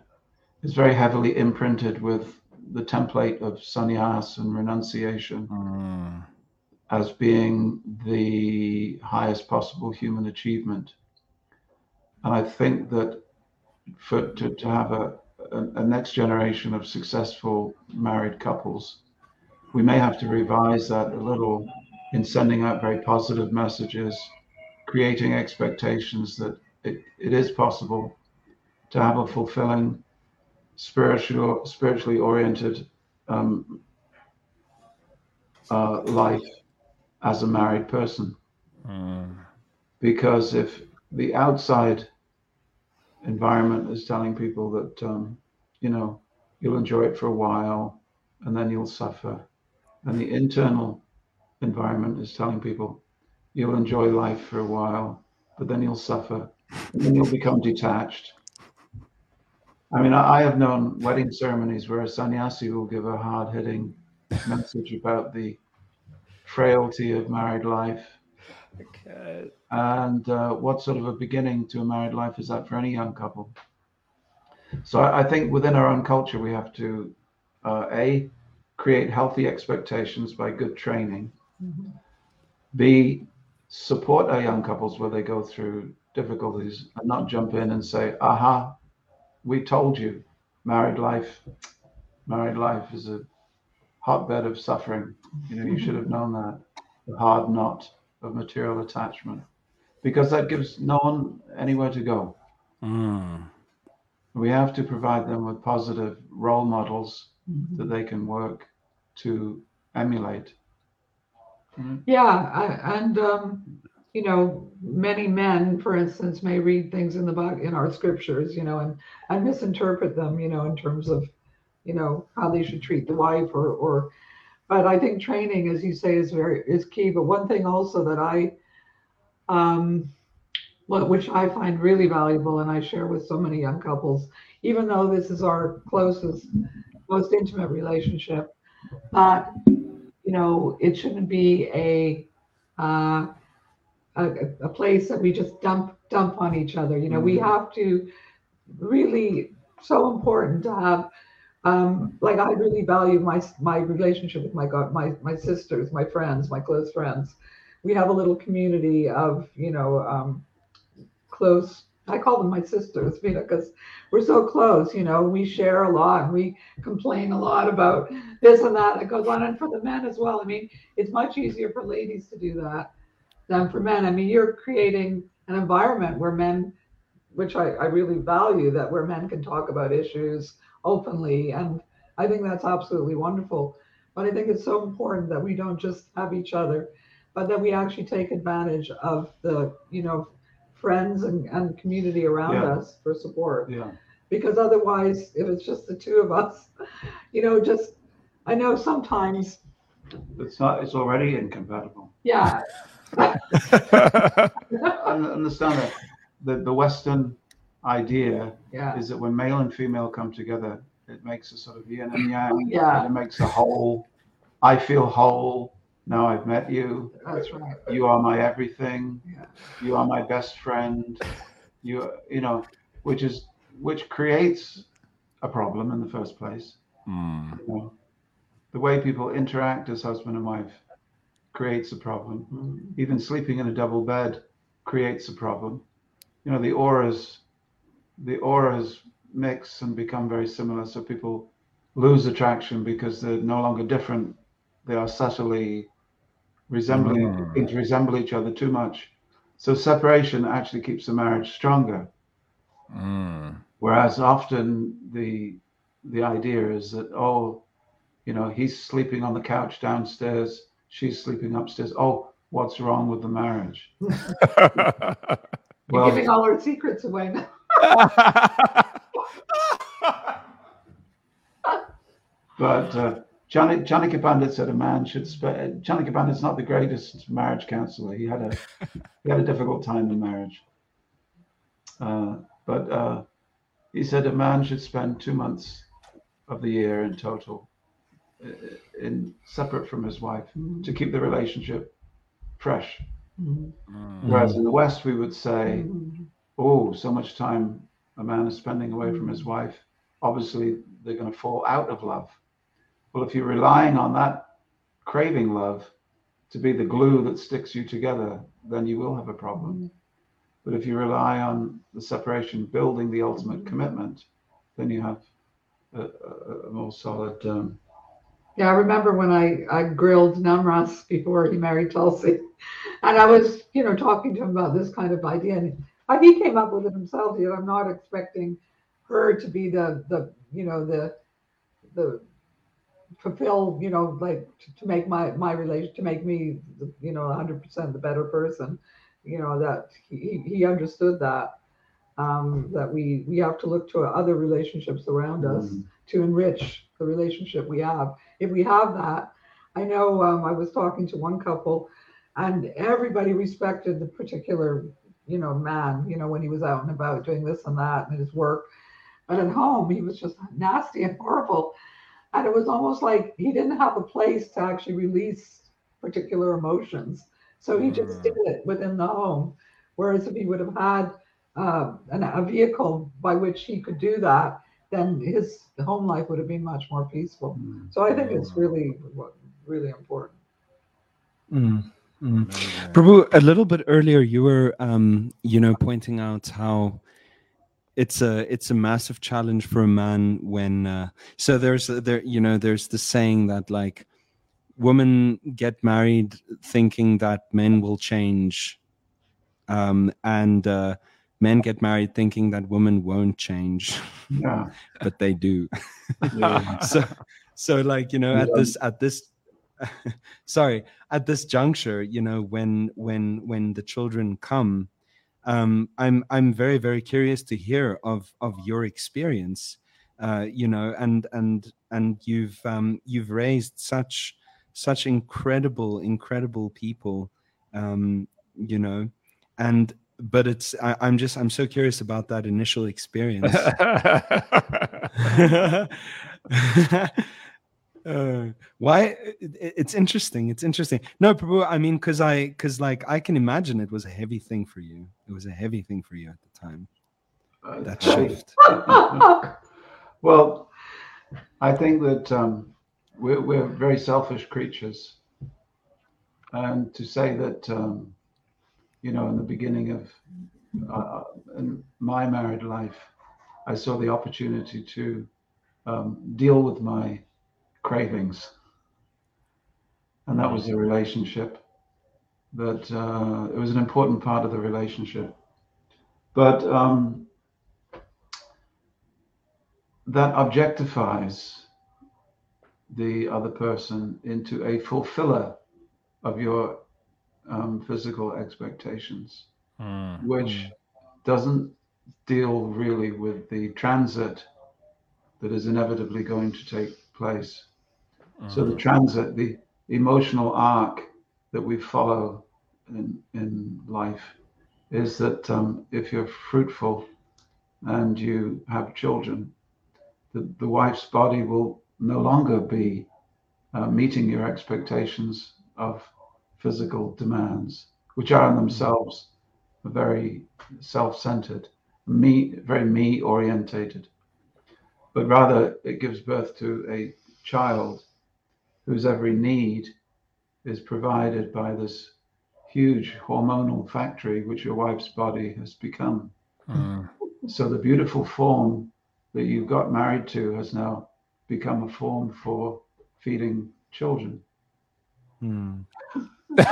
is very heavily imprinted with the template of sannyas and renunciation mm, as being the highest possible human achievement. And I think that for to, to have a, a, a next generation of successful married couples, we may have to revise that a little in sending out very positive messages, creating expectations that it, it is possible to have a fulfilling, spiritual, spiritually oriented um, uh, life as a married person. Mm. Because if the outside environment is telling people that, um, you know, you'll enjoy it for a while and then you'll suffer, and the internal environment is telling people you'll enjoy life for a while, but then you'll suffer, and then you'll become detached. I mean, I I have known wedding ceremonies where a sannyasi will give a hard hitting message about the frailty of married life Okay. and uh, what sort of a beginning to a married life is that for any young couple? So I, I think within our own culture, we have to uh, a create healthy expectations by good training. Mhm. B support our young couples where they go through difficulties and not jump in and say, "Aha, we told you, married life, married life is a hotbed of suffering. You know, you should have known that. The hard knot of material attachment, because that gives no one anywhere to go. Mm. We have to provide them with positive role models Mhm. that they can work to emulate. Yeah, I, and um, you know, many men, for instance, may read things in the Bible, in our scriptures, you know, and and misinterpret them, you know, in terms of, you know, how they should treat the wife or or. But I think training, as you say, is very is key. But one thing also that I, um, what which I find really valuable, and I share with so many young couples, even though this is our closest, most intimate relationship, that you know, it shouldn't be a uh, a, a place that we just dump dump on each other. You know, we Mhm. have to really so important to have. Um, like I really value my my relationship with my God, my my sisters, my friends, my close friends. We have a little community of you know um, close. I call them my sisters, you know, because we're so close. You know, we share a lot, and we complain a lot about this and that that goes on, and for the men as well. I mean, it's much easier for ladies to do that than for men. I mean, you're creating an environment where men, which I, I really value, that where men can talk about issues openly. And I think that's absolutely wonderful. But I think it's so important that we don't just have each other, but that we actually take advantage of the, you know, friends and, and community around Yeah. us for support. Yeah. Because otherwise, if it's just the two of us, you know, just, I know sometimes, It's not. It's already incompatible. yeah. I understand that the, the Western idea Yeah. is that when male and female come together, it makes a sort of yin and yang. Yeah. And it makes a whole. I feel whole. Now I've met you. That's right. You are my everything. Yeah. You are my best friend. You, you know, which is which creates a problem in the first place. Mm. You know, the way people interact as husband and wife creates a problem. Mhm. Even sleeping in a double bed creates a problem. You know, the auras, the auras mix and become very similar. So people lose attraction because they're no longer different. They are subtly resembling, Mm. to resemble each other too much. So separation actually keeps the marriage stronger. Mm. Whereas often the the idea is that oh, you know, he's sleeping on the couch downstairs, she's sleeping upstairs. Oh, what's wrong with the marriage? well, You're Well, giving all our secrets away now. But uh, Chanakya Pandit said a man should spend. Chanakya Pandit's not the greatest marriage counselor. He had a he had a difficult time in marriage. Uh, but uh, he said a man should spend two months of the year in total uh, in separate from his wife to keep the relationship fresh. Mm. Whereas in the West, we would say, Mhm. Oh, so much time a man is spending away from his mm. wife, obviously they're going to fall out of love. Well, if you're relying on that craving love to be the glue that sticks you together, then you will have a problem. Mm. But if you rely on the separation building the ultimate mm. commitment, then you have a, a, a more solid. Um, Yeah, I remember when I, I grilled Namras before he married Tulsi. And I was, you know, talking to him about this kind of idea. And he came up with it himself. I'm not expecting her to be the the you know the the fulfill you know like to, to make my my relation to make me you know 100% the better person you know that he, he understood that um, that we we have to look to other relationships around us Mm. to enrich the relationship we have if we have that i know um, i was talking to one couple and everybody respected the particular you know man you know when he was out and about doing this and that and his work. But at home he was just nasty and horrible. And it was almost like he didn't have a place to actually release particular emotions. So he just Mm. did it within the home. Whereas if he would have had uh, an, a vehicle by which he could do that then his home life would have been much more peaceful. Mm. so i think it's really really important. Mm, mm. Prabhu, a little bit earlier, you were, um, you know, pointing out how it's a it's a massive challenge for a man when. Uh, so there's there, you know, there's the saying that like women get married thinking that men will change, um, and uh, men get married thinking that women won't change, Yeah. but they do. Yeah. so so like you know at this at this sorry at this juncture you know when when when the children come um i'm i'm very very curious to hear of of your experience uh you know and and and you've um you've raised such such incredible incredible people um you know and but it's I, i'm just i'm so curious about that initial experience uh, why it, it- it's interesting it's interesting. No Prabhu, i mean because i because like i can imagine it was a heavy thing for you. It was a heavy thing for you at the time. Uh, that shift. Well, I think that um, we're, we're very selfish creatures. And to say that, um, you know, in the beginning of uh, in my married life, I saw the opportunity to um, deal with my cravings. And that was the relationship. That uh, it was an important part of the relationship. But um, that objectifies the other person into a fulfiller of your um, physical expectations, Mm. which doesn't deal really with the transit that is inevitably going to take place. So the transit, the emotional arc that we follow in, in life is that um, if you're fruitful and you have children, the, the wife's body will no longer be uh, meeting your expectations of physical demands, which are in themselves very self-centered, me, very me orientated. But rather, it gives birth to a child whose every need is provided by this huge hormonal factory which your wife's body has become. Mm. So the beautiful form that you got married to has now become a form for feeding children. Hmm.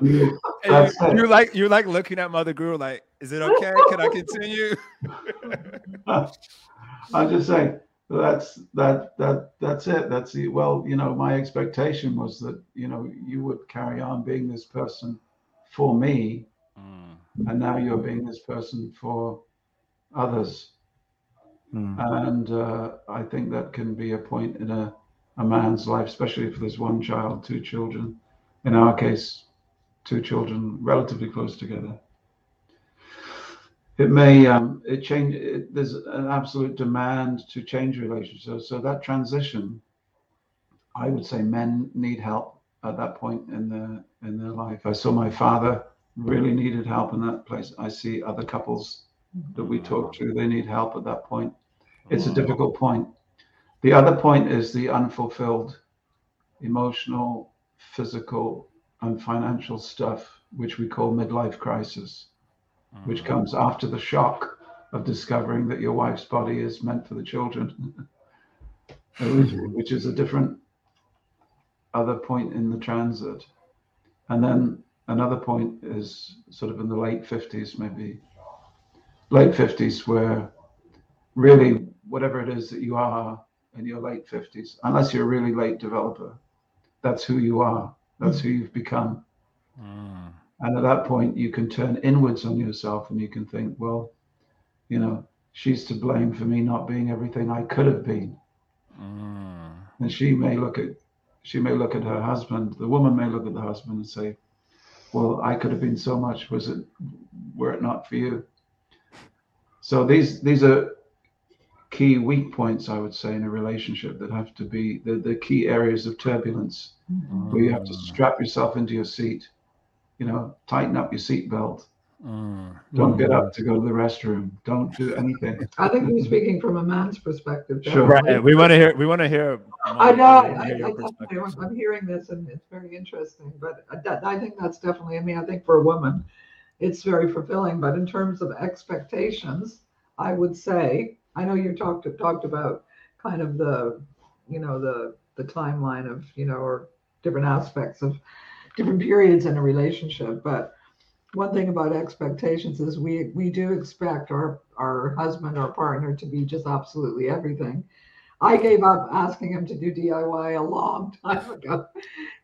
You- And That's you, it. you're like you're like looking at Mother Guru like, is it okay? Can I continue? I'm just saying that's that that that's it. That's the well, you know, my expectation was that you know you would carry on being this person for me, Mm. and now you're being this person for others. Hmm. And uh, I think that can be a point in a, a man's life, especially if there's one child, two children. In our case, two children relatively close together. It may um, it change. It, there's an absolute demand to change relationships. So, so that transition, I would say, men need help at that point in their in their life. I saw my father really needed help in that place. I see other couples that we talk to, they need help at that point. It's a difficult point. The other point is the unfulfilled emotional, physical, and financial stuff, which we call midlife crisis, which comes after the shock of discovering that your wife's body is meant for the children, which, which is a different other point in the transit. And then another point is sort of in the late 50s, maybe late 50s, where really whatever it is that you are in your late 50s, unless you're a really late developer, that's who you are. That's who you've become. Mm. And at that point, you can turn inwards on yourself and you can think, well, you know, she's to blame for me not being everything I could have been. Mm. And she may look at she may look at her husband, the woman may look at the husband and say, Well, I could have been so much, was it were it not for you? So these these are key weak points, I would say, in a relationship that have to be the, the key areas of turbulence where you have to strap yourself into your seat, you know, tighten up your seatbelt. Mm. Don't get up to go to the restroom. Don't do anything. I think you're speaking from a man's perspective. Sure. Right. We want to hear. We want to hear. I know. we I, I, hear I your definitely, perspectives. I'm hearing this, and it's very interesting. But I- I think that's definitely. I mean, I think for a woman, it's very fulfilling. But in terms of expectations, I would say I know you talked talked about kind of the, you know, the the timeline of you know or different aspects of different periods in a relationship, but one thing about expectations is we we do expect our our husband or partner to be just absolutely everything. I gave up asking him to do DIY a long time ago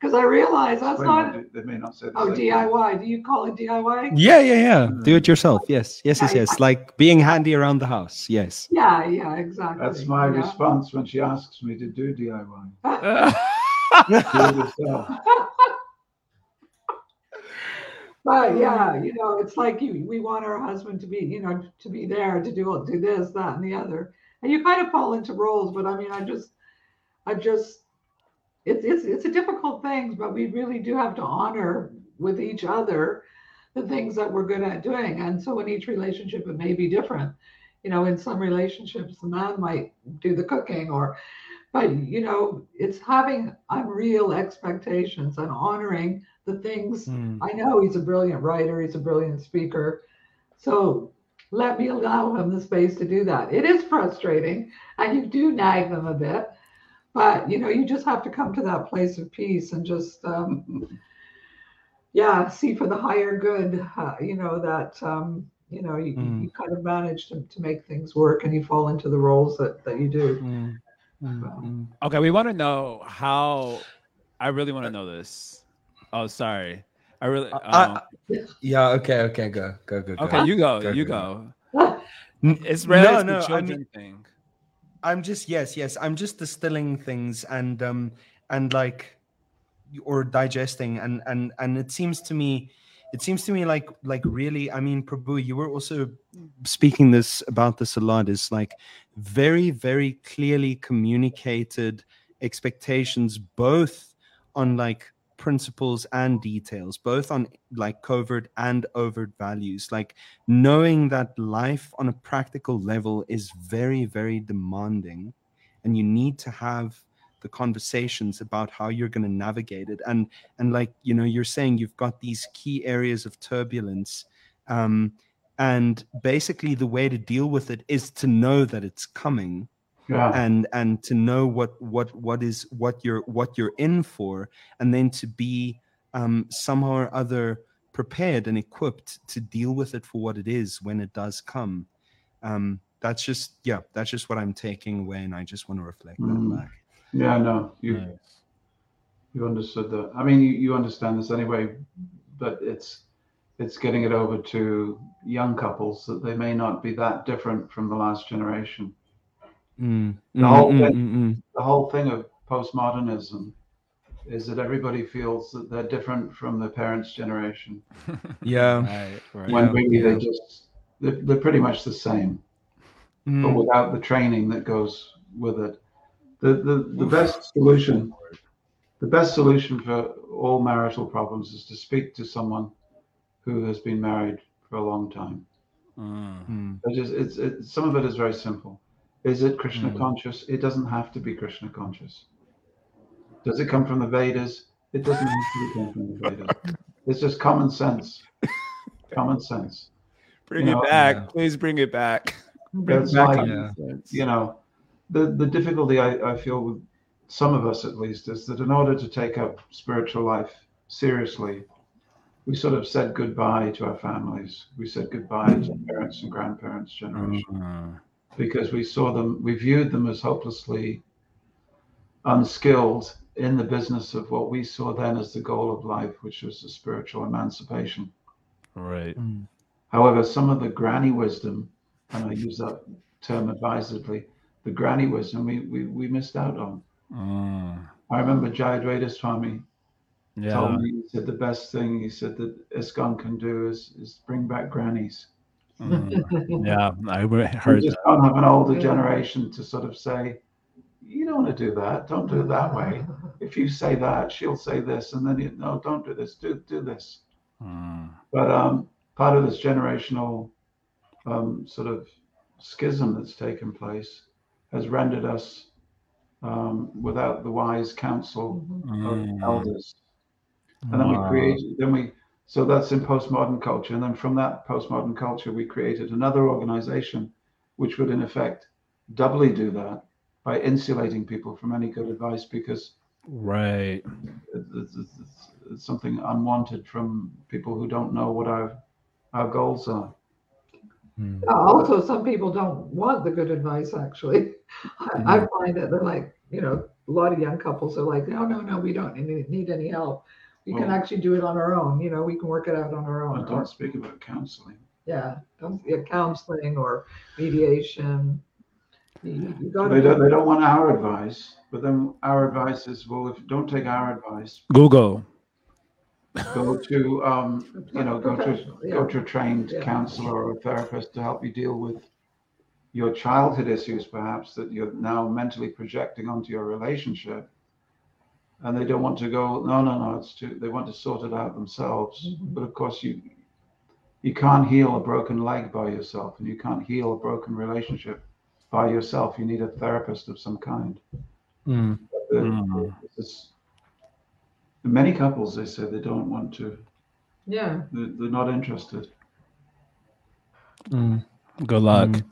because I realized that's Wait not they may not say the oh same thing. DIY. Do you call it DIY? Yeah, yeah, yeah. Hmm. Do it yourself. Yes, yes, yes, yes. Like being handy around the house. Yes. Yeah, yeah, exactly. That's my yeah. response when she asks me to do DIY. Do it yourself. But yeah, you know, it's like you we want our husband to be, you know, to be there to do do this, that, and the other. And you kind of fall into roles, but I mean, I just I just it's it's it's a difficult thing, but we really do have to honor with each other the things that we're good at doing. And so in each relationship it may be different. You know, in some relationships the man might do the cooking or but you know, it's having unreal expectations and honoring the things Mm. I know he's a brilliant writer, he's a brilliant speaker. So let me allow him the space to do that. It is frustrating and you do nag them a bit, but you know, you just have to come to that place of peace and just, um, yeah, see for the higher good, uh, you know, that, um, you know, you, Mm. you kind of manage to, to make things work and you fall into the roles that, that you do. Mm, mm, mm. Okay, we want to know how. I really want to know this. Oh, sorry. I really. Uh, um, Yeah. Okay. Okay. Go. Go. Go. go. okay, you go. Go, You go, go. It's related no, no. the I mean, thing. I'm just yes, yes. I'm just distilling things and um and like or digesting and and and it seems to me it seems to me like like really i mean prabhu you were also mm. speaking this about this a lot is like very very clearly communicated expectations both on like principles and details both on like covert and overt values. Like knowing that life on a practical level is very very demanding and you need to have the conversations about how you're going to navigate it and and like you know you're saying you've got these key areas of turbulence um and basically the way to deal with it is to know that it's coming Yeah. and and to know what what what is what you're what you're in for and then to be um somehow or other prepared and equipped to deal with it for what it is when it does come um that's just yeah that's just what i'm taking away and i just want to reflect Mm. that back Yeah, no, you Nice. you understood that. I mean, you, you understand this anyway, but it's it's getting it over to young couples that they may not be that different from the last generation. Mm, The whole mm, thing- mm, mm, The whole thing of postmodernism is that everybody feels that they're different from their parents' generation, yeah Right. Right. when Yeah, really yeah. they just they're, they're pretty much the same. but Mm, without the training that goes with it. The, the, the best solution, the best solution for all marital problems is to speak to someone who has been married for a long time. Mm. mm, It is, it's, it, some of it is very simple. Is it Krishna Mm. conscious? It doesn't have to be Krishna conscious. Does it come from the Vedas? It doesn't have to come from the Vedas. It's just common sense. Common sense. Bring You know, it back. yeah. Please bring it back. Bring It's back like- Yeah. you know, the the difficulty I, I feel with some of us at least is that in order to take up spiritual life seriously, we sort of said goodbye to our families. We said goodbye to parents and grandparents generation Mm. because we saw them, we viewed them as hopelessly unskilled in the business of what we saw then as the goal of life, which was the spiritual emancipation. Right. However, some of the granny wisdom, and I use that term advisedly, the granny wisdom we, we, we missed out on. Mm. I remember Jayadvaita Swami Yeah. told me, he said the best thing he said that ISKCON can do is, is bring back grannies. Mm. Yeah. I re- We heard just that. don't have an older generation to sort of say, you don't want to do that. Don't do it that way. If you say that, she'll say this, and then you no, don't do this. Do do this. Mm. But um, part of this generational um, sort of schism that's taken place has rendered us um, without the wise counsel Mhm. of Mm. elders. And then we created, then we, so that's in postmodern culture. And then from that postmodern culture, we created another organization which would, in effect, doubly do that by insulating people from any good advice because Right. it's, it's, it's, it's something unwanted from people who don't know what our our goals are. Mm. Yeah, also, some people don't want the good advice. Actually, I, I find that they're like, you know, a lot of young couples are like, no, no, no, we don't need, need any help. We can actually do it on our own. You know, we can work it out on our own. Or, don't speak about counseling. yeah, don't- yeah, counseling or mediation. You, you They don't, they don't want our advice, but then our advice is, well, if don't take our advice, Google. Go to, um, you know, go to yeah. go to a trained Yeah. counselor or a therapist to help you deal with your childhood issues, perhaps that you're now mentally projecting onto your relationship. And they don't want to go, no, no, no, it's too, they want to sort it out themselves. Mhm. But of course, you you can't heal a broken leg by yourself, and you can't heal a broken relationship by yourself. You need a therapist of some kind. Mm. But the- Mm. it's- many couples, they say they don't want to, Yeah. they're, they're not interested. Mm. Good luck. Mm.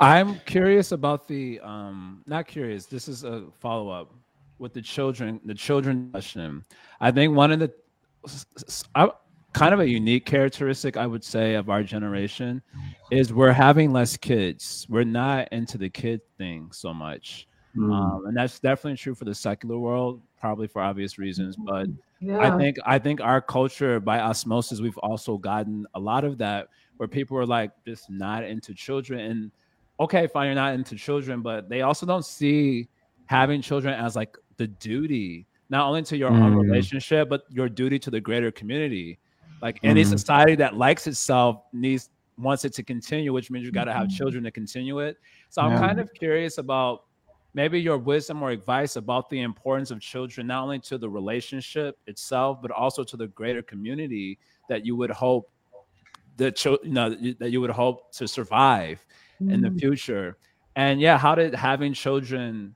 I'm curious about the um not curious. This is a follow up with the children, the children question. I think one of the s- s- I- kind of a unique characteristic I would say of our generation is we're having less kids. We're not into the kid thing so much. Mm. Um, and that's definitely true for the secular world, probably for obvious reasons. But Yeah. I think I think our culture by osmosis we've also gotten a lot of that where people are like just not into children and okay fine you're not into children but they also don't see having children as like the duty not only to your own Mm. relationship but your duty to the greater community like any Mhm. society that likes itself needs wants it to continue which means you got to have children to continue it so i'm Yeah. kind of curious about maybe your wisdom or advice about the importance of children not only to the relationship itself but also to the greater community that you would hope chil- you know that you would hope to survive in the Mhm. future and yeah how did having children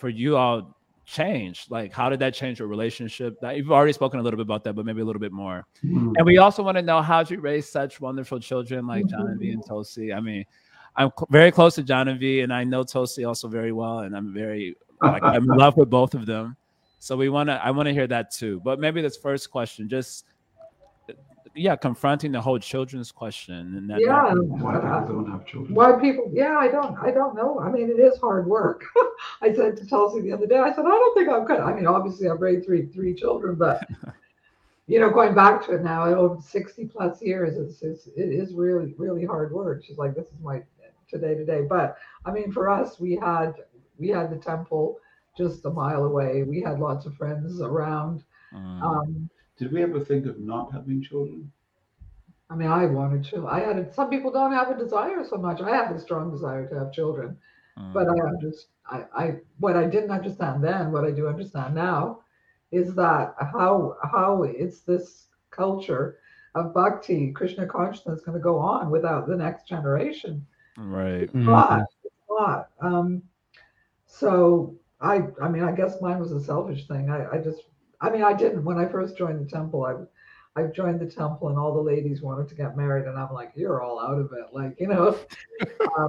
for you all change like how did that change your relationship that you've already spoken a little bit about that but maybe a little bit more Mm. and we also want to know how did you raise such wonderful children like Jahnavi and Tulsi. I mean, I'm cl- very close to Jahnavi, and I know Tulsi also very well, and I'm very like I'm in love with both of them. So we want to, I want to hear that too. But maybe this first question, just yeah, confronting the whole children's question, and that, Yeah. Why people don't have children. Why people? Yeah, I don't. I don't know. I mean, it is hard work. I said to Tulsi the other day. I said, I don't think I'm good. I mean, obviously, I've raised three three children, but you know, going back to it now, over sixty plus years, it's, it's it is really really hard work. She's like, this is my today today. But I mean, for us, we had we had the temple just a mile away. We had lots of friends around. Mm, Um, Did we ever think of not having children? I mean, I wanted to. I had. A, some people don't have a desire so much. I have a strong desire to have children. mm, but I just. I, I what I didn't understand then, what I do understand now, is that how how it's this culture of bhakti, Krishna consciousness, going to go on without the next generation. Right. It's not. It's not. Um, so I I mean I guess mine was a selfish thing. I I just I mean I didn't when I first joined the temple. I I joined the temple and all the ladies wanted to get married, and I'm like, you're all out of it, like you know. um,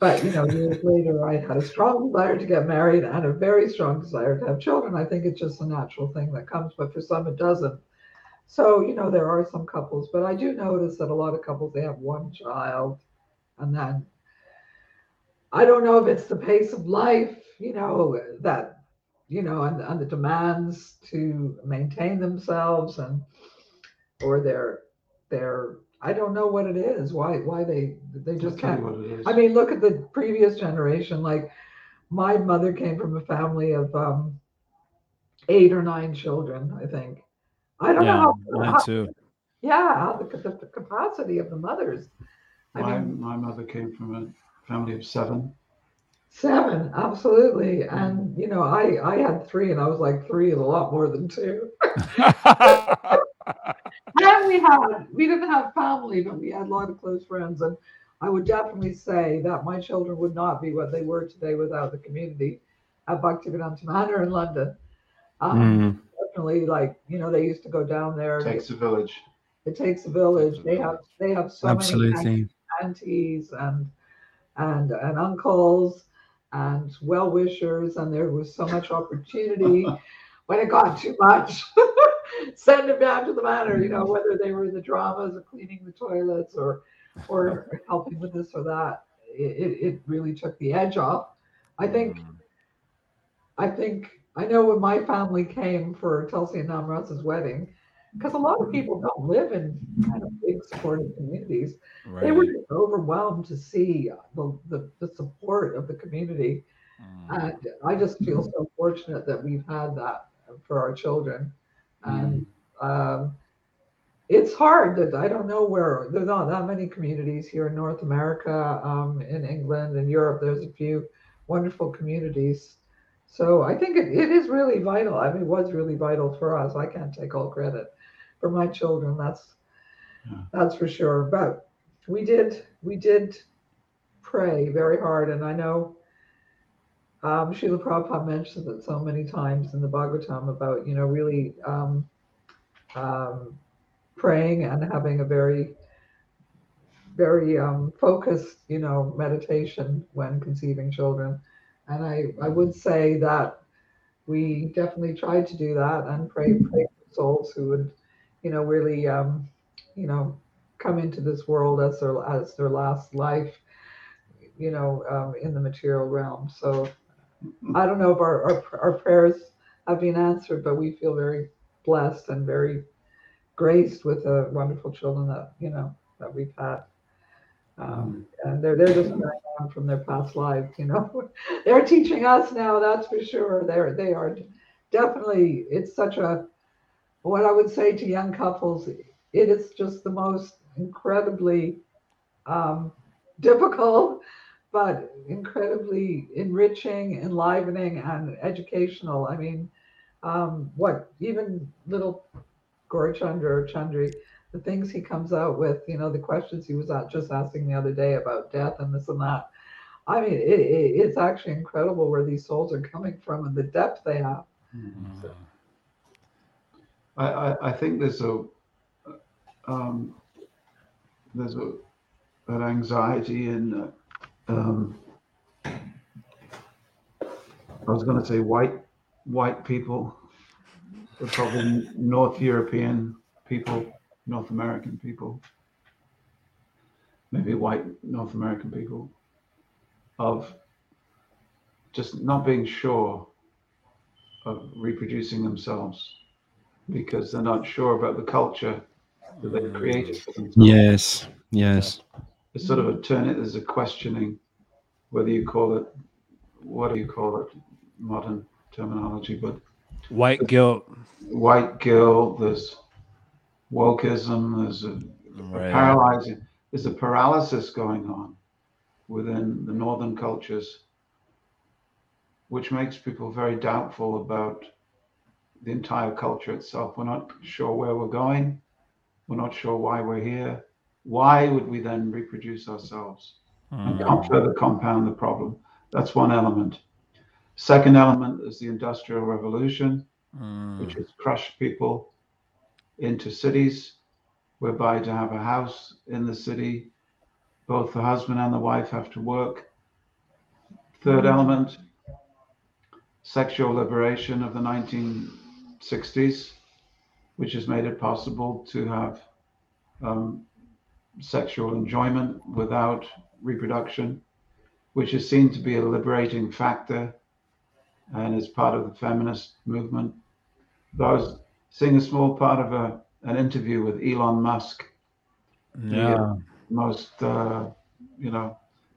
but you know, years later, I had a strong desire to get married and a very strong desire to have children. I think it's just a natural thing that comes, but for some it doesn't. So, you know, there are some couples, but I do notice that a lot of couples, they have one child and then I don't know if it's the pace of life, you know, that, you know, and, and the demands to maintain themselves and, or their, their, I don't know what it is, why, why they, they just tell can't. what it is. I mean, look at the previous generation, like my mother came from a family of, um, eight or nine children, I think. I don't Yeah, know how, mine how- too. yeah, how the, the, the capacity of the mothers. I my, mean, my mother came from a family of seven. seven, absolutely. And you know, I I had three, and I was like, three is a lot more than two. And we had we didn't have family, but we had a lot of close friends. And I would definitely say that my children would not be what they were today without the community at Bhaktivedanta Manor in London. Um, Mm, Definitely, like you know, they used to go down there. They- Takes a village. it takes a village. They have they have so many Absolutely. Aunties and and and uncles and well wishers, and there was so much opportunity. when it got too much, send them down to the manor. You know, whether they were in the dramas or cleaning the toilets or or helping with this or that. It, it, really took the edge off. I think mm. I think I know when my family came for Tulsi and Namras's wedding, because a lot of people don't live in kind of big supportive communities they were overwhelmed to see the, the, the support of the community. Mm. And I just feel so fortunate that we've had that for our children. And um, it's hard that I don't know where there's not that many communities here in North America, um, in England in Europe. There's a few wonderful communities. So I think it, it is really vital. I mean, it was really vital for us. I can't take all credit for my children. That's Yeah. that's for sure. But we did we did pray very hard, and I know um, Srila Prabhupada mentions it so many times in the Bhagavatam about you know really um, um, praying and having a very very um, focused you know meditation when conceiving children, and I I would say that we definitely tried to do that and pray pray for souls who would you know really um, you know come into this world as their as their last life you know um, in the material realm. So i don't know if our, our our prayers have been answered but we feel very blessed and very graced with the wonderful children that you know that we've had um, and they're they're just carrying on from their past lives you know they're teaching us now that's for sure they're they are definitely it's such a what i would say to young couples it is just the most incredibly um, difficult, but incredibly enriching, enlivening, and educational. I mean, um, what even little Gorchandra or Chandri, the things he comes out with, you know, the questions he was just asking the other day about death and this and that. I mean, it, it, it's actually incredible where these souls are coming from and the depth they have. I, I, I think there's a um, there's a an anxiety in uh, um, I was going to say white white people, but probably North European people, North American people, maybe white North American people, of just not being sure of reproducing themselves because they're not sure about the culture that they've created for themselves. Yes. Yes. It's sort of a turn it there's a questioning whether you call it what do you call it modern terminology but White guilt. white guilt there's wokeism there's a, a paralyzing there's a paralysis going on within the northern cultures which makes people very doubtful about the entire culture itself. We're not sure where we're going. We're not sure why we're here. Why would we then reproduce ourselves and Mm. com- further compound the problem? That's one element. Second element is the industrial revolution Mm. which has crushed people into cities, whereby to have a house in the city, both the husband and the wife have to work. Third element, sexual liberation of the 1960s, which has made it possible to have um, sexual enjoyment without reproduction, which is seen to be a liberating factor and is part of the feminist movement. Was seeing a small part of a, an interview with Elon Musk, Yeah. the most uh, you know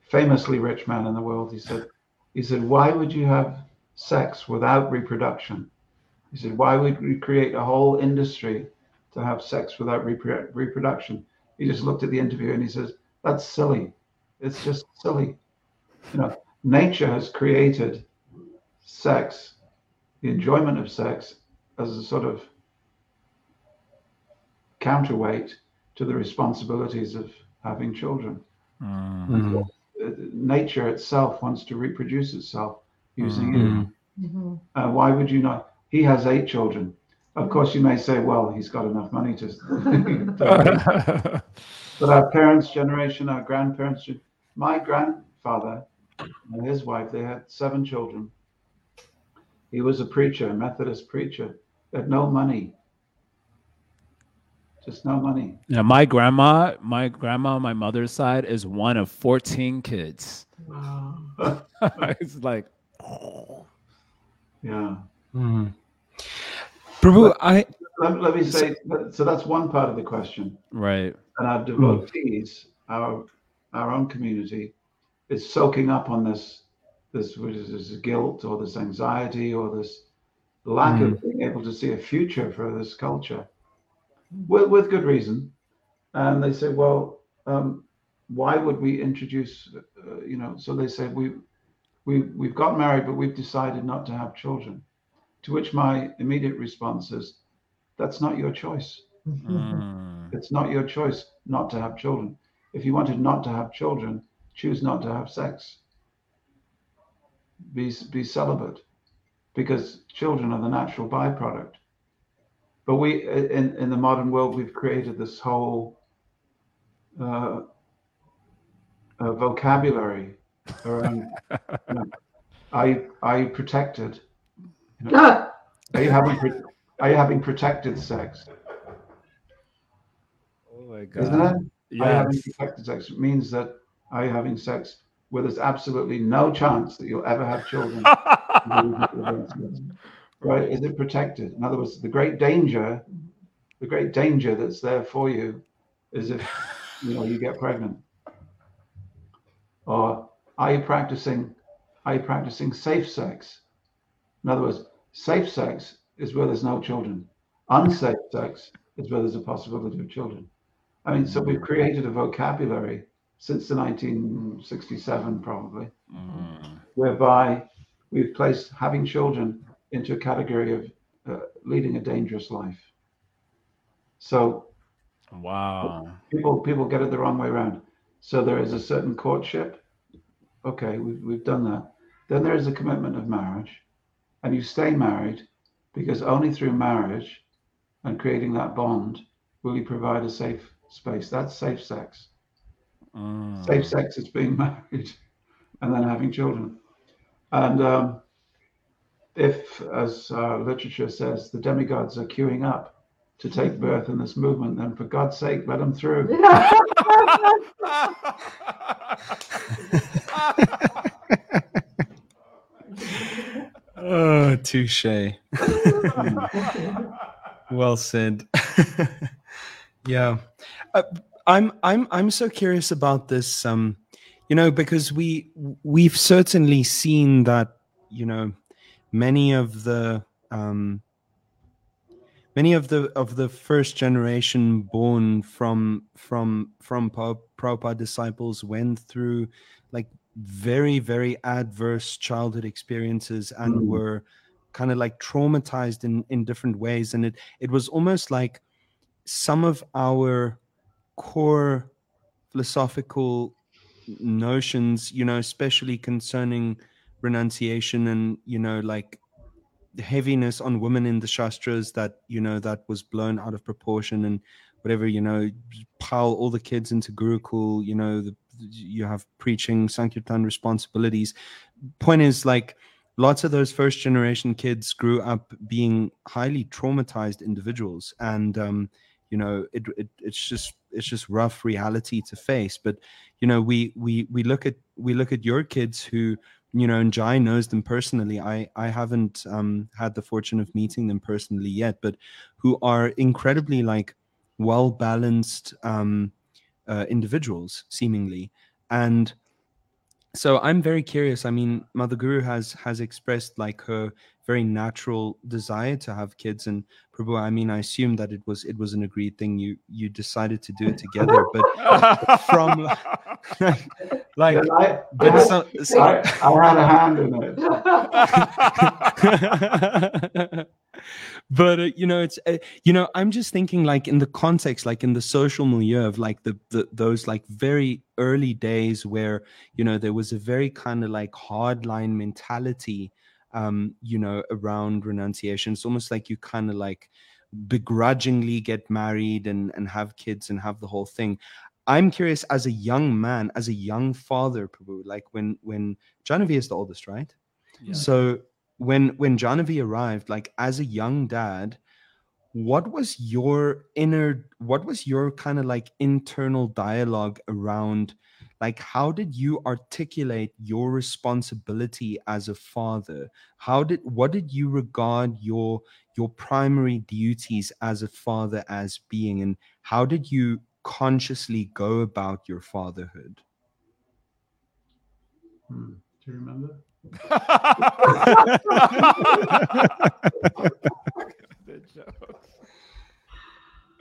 famously rich man in the world. He said, he said, why would you have sex without reproduction? He said, why would we create a whole industry to have sex without repro- reproduction? He just looked at the interview and he says, that's silly. It's just silly. You know, nature has created sex, the enjoyment of sex, as a sort of counterweight to the responsibilities of having children. Mm. Mhm. Uh, Nature itself wants to reproduce itself using Mhm. it. Mhm. Uh, why would you not? He has eight children. Of course, you may say, well, he's got enough money to. but our parents' generation, our grandparents, gen- my grandfather and his wife, they had seven children. He was a preacher, a Methodist preacher. They had no money. Just no money. yeah, my grandma, my grandma on my mother's side is one of 14 kids. Wow. it's like Yeah. Mhm. Prabhu, I Let, let me say, so that's one part of the question. right. and our devotees, our our own community, is soaking up on this this which is this guilt or this anxiety or this lack of being able to see a future for this culture, with with good reason, and they say, well, um, why would we introduce, uh, you know? So they say we we we've got married, but we've decided not to have children. To which my immediate response is, that's not your choice. Mm. It's not your choice not to have children. If you wanted not to have children, choose not to have sex. Be be celibate, because children are the natural byproduct. But we in in the modern world we've created this whole uh, uh, vocabulary around. you know, are you, are you protected? Ah, Are you having are you having protected sex? Oh my god! Isn't it? Are you having protected sex It means that are you having sex where there's absolutely no chance that you'll ever have children? right? Is it protected? In other words, the great danger, the great danger that's there for you is if you know you get pregnant. Or are you practicing are you practicing safe sex? In other words, safe sex is where there's no children. Unsafe sex is where there's a possibility of children. I mean, so we've created a vocabulary since the 1967, probably, Mm. whereby we've placed having children into a category of uh, leading a dangerous life. So Wow. people people get it the wrong way around. So there is a certain courtship. Okay, we've, we've done that. Then there is a commitment of marriage, and you stay married because only through marriage and creating that bond will you provide a safe space. That's safe sex. Mm. Safe sex is being married and then having children. And um, if, as uh, literature says, the demigods are queuing up to take birth in this movement, then for God's sake, let them through. oh touche. well said. yeah, uh, I'm I'm I'm so curious about this. Um, you know, because we we've certainly seen that. You know, many of the um, many of the of the first generation born from from from Prab- Prabhupada disciples went through like very very adverse childhood experiences and Mm. were kind of like traumatized in in different ways and it it was almost like some of our core philosophical notions you know especially concerning renunciation and you know like the heaviness on women in the shastras that you know that was blown out of proportion and whatever you know pile all the kids into gurukul you know the, you have preaching sankirtan responsibilities. Point is like lots of those first generation kids grew up being highly traumatized individuals and um, you know it, it it's just it's just rough reality to face. But you know we we we look at we look at your kids who you know and jai knows them personally. I i haven't um had the fortune of meeting them personally yet but who are incredibly like well balanced um uh, individuals seemingly. And so i'm very curious i mean mother guru has has expressed like her very natural desire to have kids and prabhu i mean i assume that it was it was an agreed thing you you decided to do it together but from like, like And I, I, but had, so, so- I, I had a hand in it. but uh, you know it's uh, you know i'm just thinking like in the context like in the social milieu of like the, the those like very early days where you know there was a very kind of like hardline mentality um you know around renunciation. It's almost like you kind of like begrudgingly get married and and have kids and have the whole thing. I'm curious as a young man as a young father Prabhu, like when when Jahnavi is the oldest right? Yeah. so when when Jahnavi arrived, like as a young dad, what was your inner what was your kind of like internal dialogue around like how did you articulate your responsibility as a father how did what did you regard your your primary duties as a father as being and how did you consciously go about your fatherhood Hmm. Do you remember? The jokes.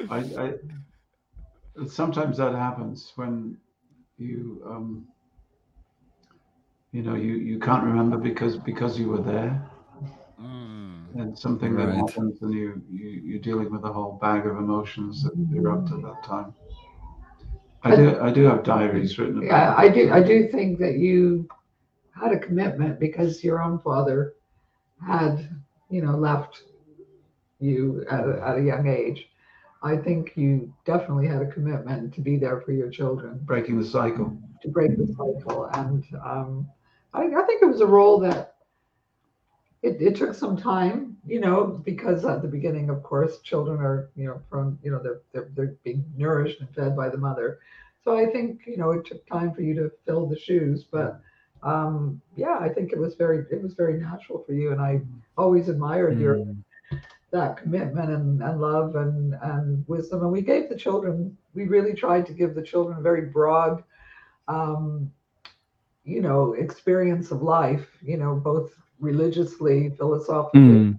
I, I sometimes that happens when you um, you know you you can't remember because because you were there Mm. and something that happens and you, you you're dealing with a whole bag of emotions that erupt at that time. I do I do have diaries written about Yeah, I do. I do think that you had a commitment because your own father had, you know, left you at a, at a young age. I think you definitely had a commitment to be there for your children, breaking the cycle. to break the cycle, and um, I, I think it was a role that it, it took some time, you know, because at the beginning, of course, children are, you know, from, you know, they're, they're, they're being nourished and fed by the mother. So I think, you know, it took time for you to fill the shoes, but um, yeah, I think it was very, it was very natural for you. And I always admired your, Mm. that commitment and, and love and, and wisdom. And we gave the children, we really tried to give the children a very broad, um, you know, experience of life, you know, both religiously, philosophically, Mm.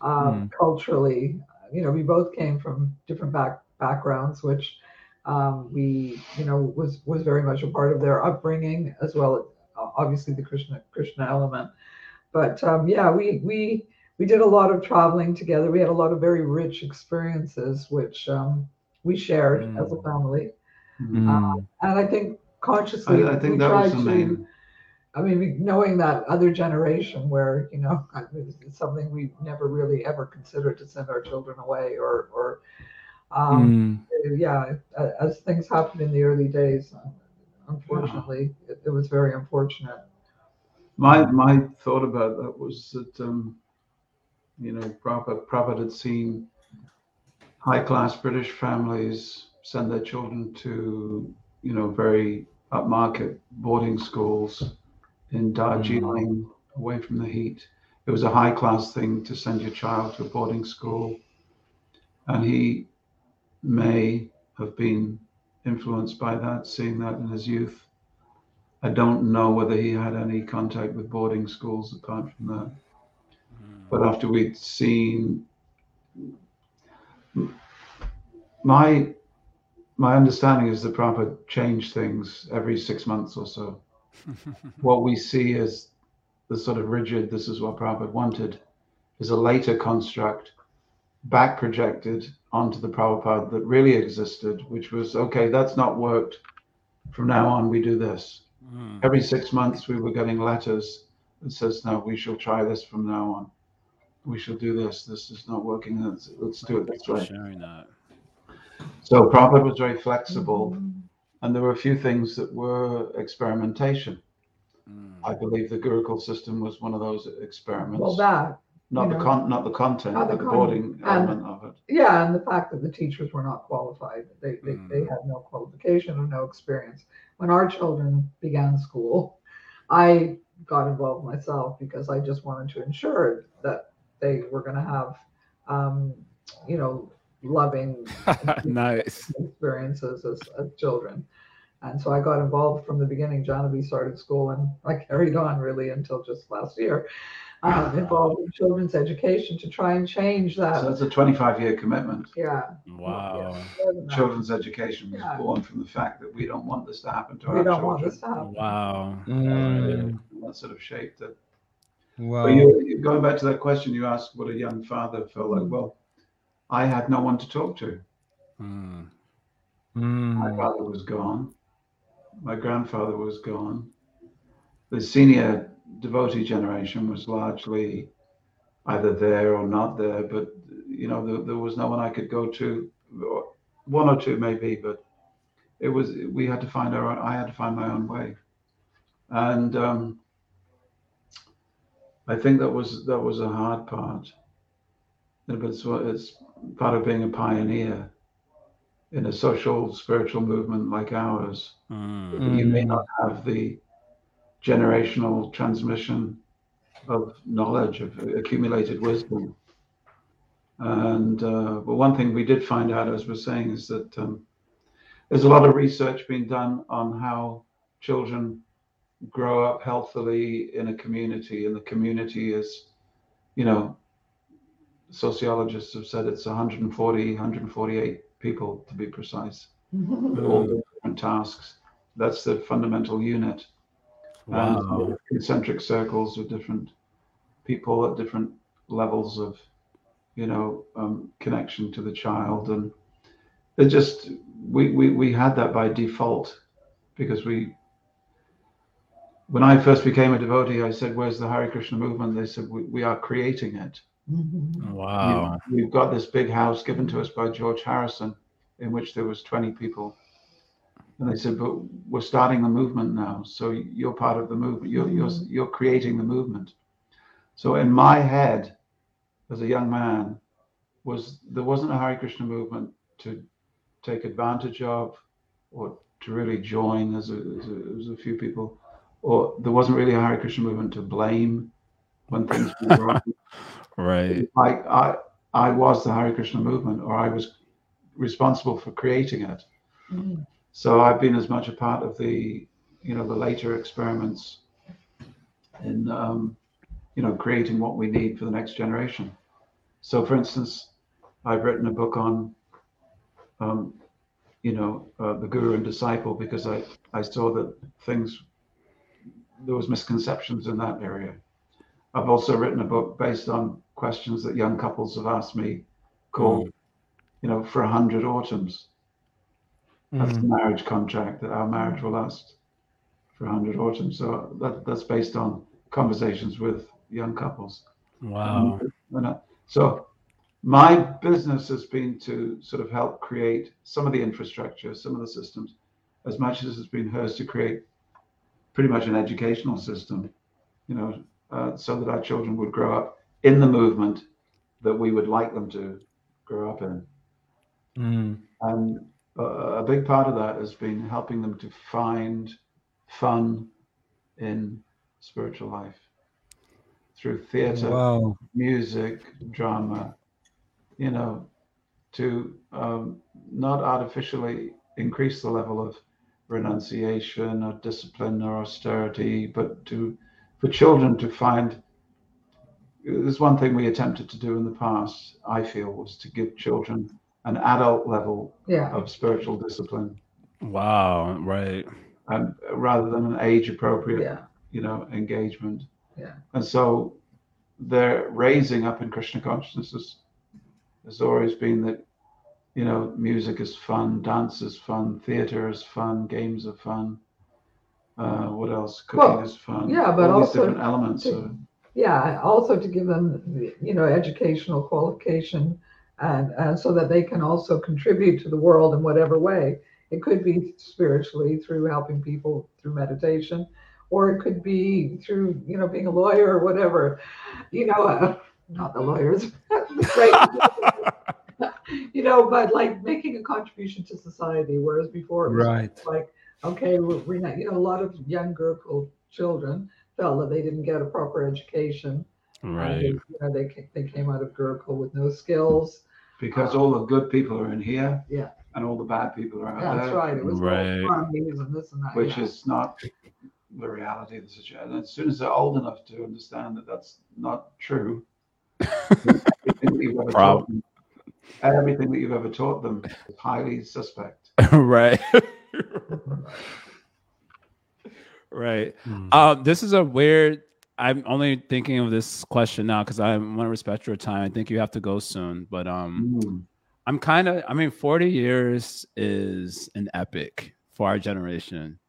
um, culturally. You know, we both came from different back backgrounds, which um, we, you know, was was very much a part of their upbringing, as well obviously the Krishna Krishna element. But um, yeah, we we we did a lot of traveling together. We had a lot of very rich experiences, which um, we shared as a Mm. family. Mm. And I think consciously, I, I think that was the to. I mean, knowing that other generation where, you know, it's something we never really ever considered to send our children away or, or, um, Mm. yeah, as things happened in the early days, unfortunately, it, was very unfortunate. My my thought about that was that um, you know Prabhupada, Prabhupada had seen high class British families send their children to you know very upmarket boarding schools in Darjeeling, away from the heat. It was a high class thing to send your child to a boarding school, and he may have been influenced by that, seeing that in his youth. I don't know whether he had any contact with boarding schools apart from that. Hmm. But after we'd seen my my understanding is that Prabhupada changed things every six months or so. What we see as the sort of rigid, this is what Prabhupada wanted, is a later construct back projected onto the Prabhupada that really existed, which was okay, that's not worked. From now on, we do this. Mm. Every six months, we were getting letters that says, "No, we shall try this from now on. We shall do this. This is not working. Let's, let's do it this way." sharing that. So Prabhupada was very flexible, and there were a few things that were experimentation. Mm. I believe the Gurukul system was one of those experiments. Well, that not you the know. con, not the content, Not but the the con- boarding and- element of it. Yeah, and the fact that the teachers were not qualified, they, they, they Mm. had no qualification or no experience. When our children began school, I got involved myself because I just wanted to ensure that they were going to have, um, you know, loving nice. experiences as, as children. And so I got involved from the beginning. Johnny started school and I carried on really until just last year. Um, involved in children's education to try and change that. So that's a 25 year commitment. yeah. Wow. more than that. Children's education was Yeah. born from the fact that we don't want this to happen to We our don't want this to happen. Wow. Mm, That sort of shaped it. wow. But you, you- going back to that question you asked, what a young father felt like. Mm. Well, I had no one to talk to. Mm. My Mm, father was gone. My grandfather was gone. The senior devotee generation was largely either there or not there, but you know, there, there was no one I could go to. or- One or two maybe, but it was we had to find our own, I had to find my own way. And um, I think that was that was a hard part. But it's, it's part of being a pioneer in a social spiritual movement like ours Mm. you may not have the generational transmission of knowledge of accumulated wisdom and uh, but one thing we did find out as we're saying is that um, there's a lot of research being done on how children grow up healthily in a community and the community is you know sociologists have said it's 140 148 people to be precise with all the different tasks. That's the fundamental unit. Wow. And concentric circles of different people at different levels of, you know, um, connection to the child. And it just, we, we, we had that by default because we, when I first became a devotee, I said, Where's the Hare Krishna movement? They said, We, we are creating it. Mhm. Wow. We- We've got this big house given to us by George Harrison, in which there was 20 people. And they said, but we're starting the movement now. So you're part of the movement. You're, you're, Mhm. you're creating the movement. So in my head, as a young man, was there wasn't a Hare Krishna movement to take advantage of or to really join as a, as a, as a few people, or there wasn't really a Hare Krishna movement to blame when things went wrong Right. I, I, I was the Hare Krishna movement, or I was responsible for creating it. Mhm. So I've been as much a part of the, you know, the later experiments in, um, you know, creating what we need for the next generation. So, for instance, I've written a book on, um, you know, uh, the guru and disciple because I, I saw that things, there was misconceptions in that area. I've also written a book based on questions that young couples have asked me called, you know, for a hundred autumns. That's the mm, marriage contract that our marriage will last for a hundred autumns. So that, that's based on conversations with young couples. Wow. Uh, so my business has been to sort of help create some of the infrastructure, some of the systems, as much as it's been hers to create pretty much an educational system, you know, uh, so that our children would grow up in the movement that we would like them to grow up in. mm, And a big part of that has been helping them to find fun in spiritual life through theater, wow. music, drama, you know, to um, not artificially increase the level of renunciation or discipline or austerity, but to for children to find. There's one thing we attempted to do in the past, I feel, was to give children an adult level Yeah. of spiritual discipline, Wow. Right. and rather than an age appropriate Yeah. you know, engagement. Yeah. And so they're raising up in Krishna consciousness has always been that, you know, music is fun, dance is fun, theater is fun, games are fun. Uh, what else? Cooking Well, is fun. yeah, but All these also different elements. to- Of, Yeah. Also to give them, you know, educational qualification and, and so that they can also contribute to the world in whatever way. It could be spiritually through helping people through meditation, or it could be through you know being a lawyer or whatever. You know, uh, not the lawyers, you know, but like making a contribution to society, whereas before it was Right. like okay, we're, we're not, you know, a lot of young Gurukul children felt that they didn't get a proper education. And right. they, you know, they they came out of Gurukul with no skills. Because all the good people are in here. Yeah. And all the bad people are out That's there. That's right. It was all Right. armies and this and that. Which yeah. is not the reality of the situation. And as soon as they're old enough to understand that that's not true, everything that you've ever Prob- taught them, everything that you've ever taught them is highly suspect. right. right. Mm. Um, this is a weird. I'm only thinking of this question now because I want to respect your time. I think you have to go soon, but um, Mm. I'm kind of. I mean, 40 years is an epic for our generation,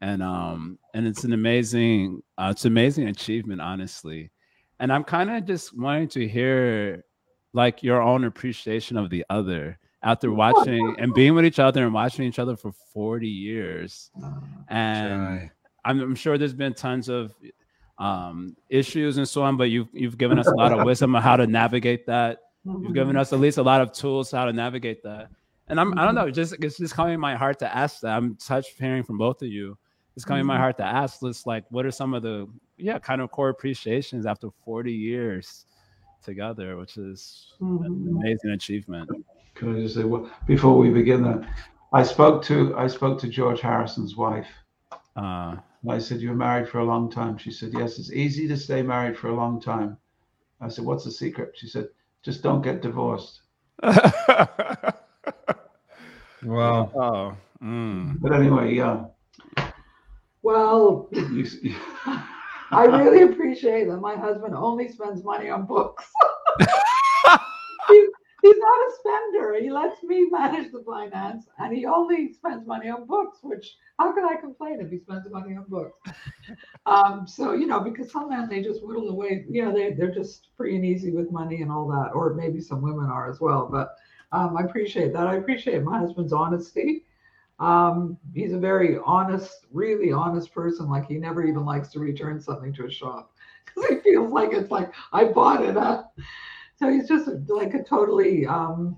and um, and it's an amazing. Uh, it's an amazing achievement, honestly. And I'm kind of just wanting to hear, like, your own appreciation of the other after watching and being with each other and watching each other for 40 years. And. I'm, I'm sure there's been tons of um, issues and so on, but you've you've given us a lot of wisdom on how to navigate that. You've given us at least a lot of tools how to navigate that. And I'm I don't know, just it's just coming in my heart to ask that. I'm touched hearing from both of you. It's coming in my Mhm. heart to ask this like what are some of the yeah kind of core appreciations after 40 years together, which is an amazing achievement. Can I just say, well, before we begin that, I spoke to I spoke to George Harrison's wife. Uh, And I said, You're married for a long time. She said, Yes, it's easy to stay married for a long time. I said, What's the secret? She said, Just don't get divorced. Wow. oh, mm. But anyway, yeah. Well, You, you- I really appreciate that my husband only spends money on books. Not a spender. He lets me manage the finance, and he only spends money on books. Which how can I complain if he spends money on books? Um, so you know, because some men they just whittle away. You know, they they're just free and easy with money and all that, or maybe some women are as well. But um, I appreciate that. I appreciate my husband's honesty. Um, he's a very honest, really honest person. Like he never even likes to return something to a shop because he feels like it's like I bought it. Huh? So he's just like a totally um,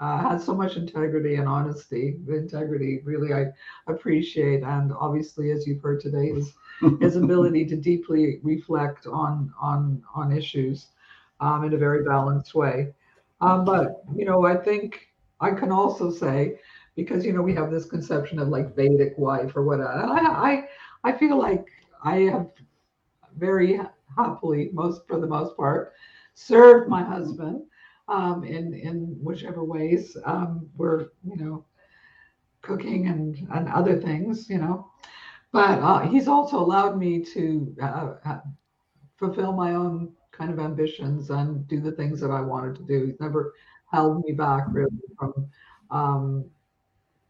uh, has so much integrity and honesty. The integrity really I appreciate, and obviously, as you've heard today, his his ability to deeply reflect on on on issues um, in a very balanced way. Um, but you know, I think I can also say because you know we have this conception of like Vedic wife or whatever. And I I I feel like I have very happily most for the most part served my husband um, in in whichever ways um, were you know cooking and and other things you know but uh, he's also allowed me to uh, uh, fulfill my own kind of ambitions and do the things that I wanted to do. He's never held me back really from, um,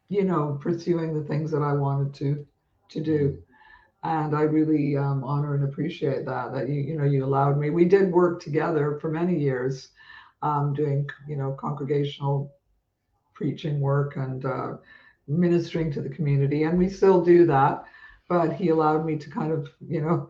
you know, pursuing the things that I wanted to to do. And I really um, honor and appreciate that that you you know you allowed me. We did work together for many years, um, doing you know congregational preaching work and uh, ministering to the community, and we still do that but he allowed me to kind of, you know,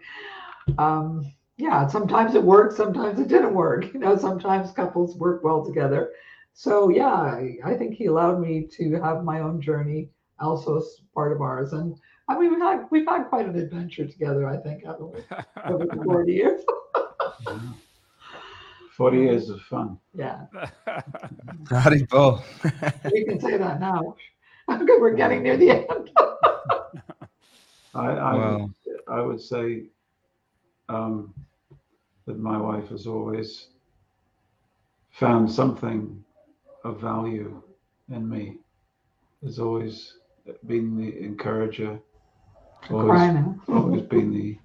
um, yeah, sometimes it worked, sometimes it didn't work. You know, sometimes couples work well together. So yeah, I, I think he allowed me to have my own journey, also as part of ours. And I mean, we've had we've had quite an adventure together. I think haven't we, over the forty years. 40 years of fun. yeah, Haribol. we can say that now. Because we're getting near the end. I, I, Wow. I would say um, that my wife has always found something of value in me. Has always been the encourager, always, always been the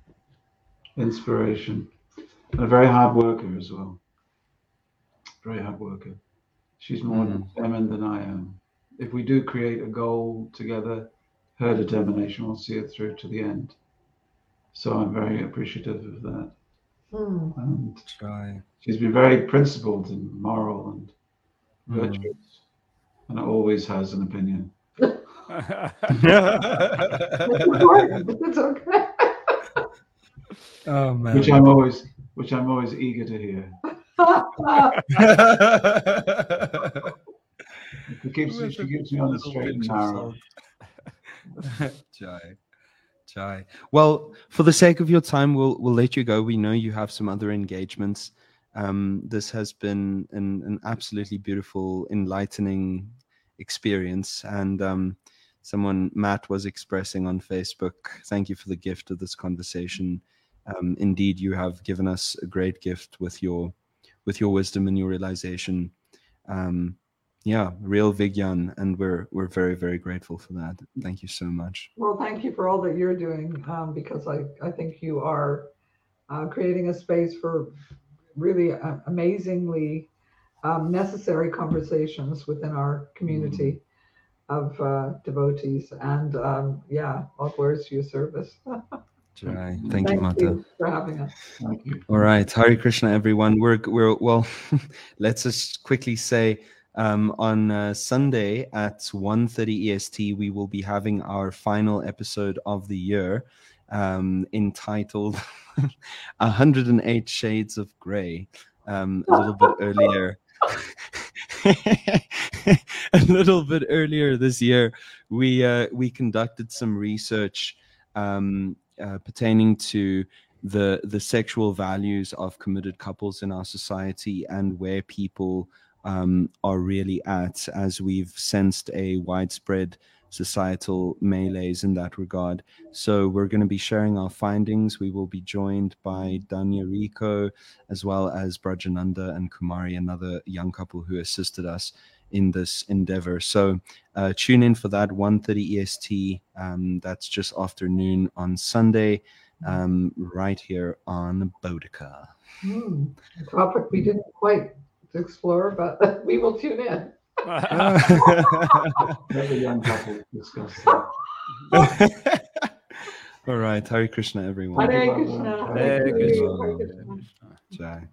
inspiration, and a very hard worker as well. Very hard worker. She's more determined than I am. If we do create a goal together, her determination will see it through to the end. So I'm very appreciative of that. Hmm. And Jai. she's been very principled and moral and Mm. virtuous, and always has an opinion. It's but it's okay. Oh man. which I'm always which I'm always eager to hear. It keeps she keeps me on the straight and narrow. Jai. Jai. Well, for the sake of your time, we'll we'll let you go. We know you have some other engagements. Um, this has been an, an absolutely beautiful, enlightening experience. And um, someone Matt was expressing on Facebook, thank you for the gift of this conversation. Um, indeed, you have given us a great gift with your with your wisdom and your realization. Um, yeah, real Vigyan, and we're we're very very grateful for that. Thank you so much. Well, thank you for all that you're doing um, because I, I think you are uh, creating a space for really uh, amazingly um, necessary conversations within our community of uh, devotees. And um, yeah, all glories to your service. Jai. Thank you, Mata. You for having us. Thank you. All right, Hare Krishna, everyone. We're we're well. let's just quickly say um, on uh, Sunday at 1.30 EST, we will be having our final episode of the year um, entitled 108 Shades of Grey. Um, a little bit earlier. a little bit earlier this year, we uh, we conducted some research um, uh, pertaining to the the sexual values of committed couples in our society and where people um, are really at, as we've sensed a widespread societal melees in that regard. So we're going to be sharing our findings. We will be joined by Danya Rico, as well as Brajananda and Kumari, another young couple who assisted us in this endeavor. So uh, tune in for that 1:30 EST. Um, that's just afternoon on Sunday, um, right here on Bodica. Hmm, a topic we didn't quite explore, but we will tune in. Let young couple discuss that. All right, Hare Krishna, everyone. Hare Hare Krishna. Krishna. Hare Hare Krishna. Krishna. Hare Krishna. Jai.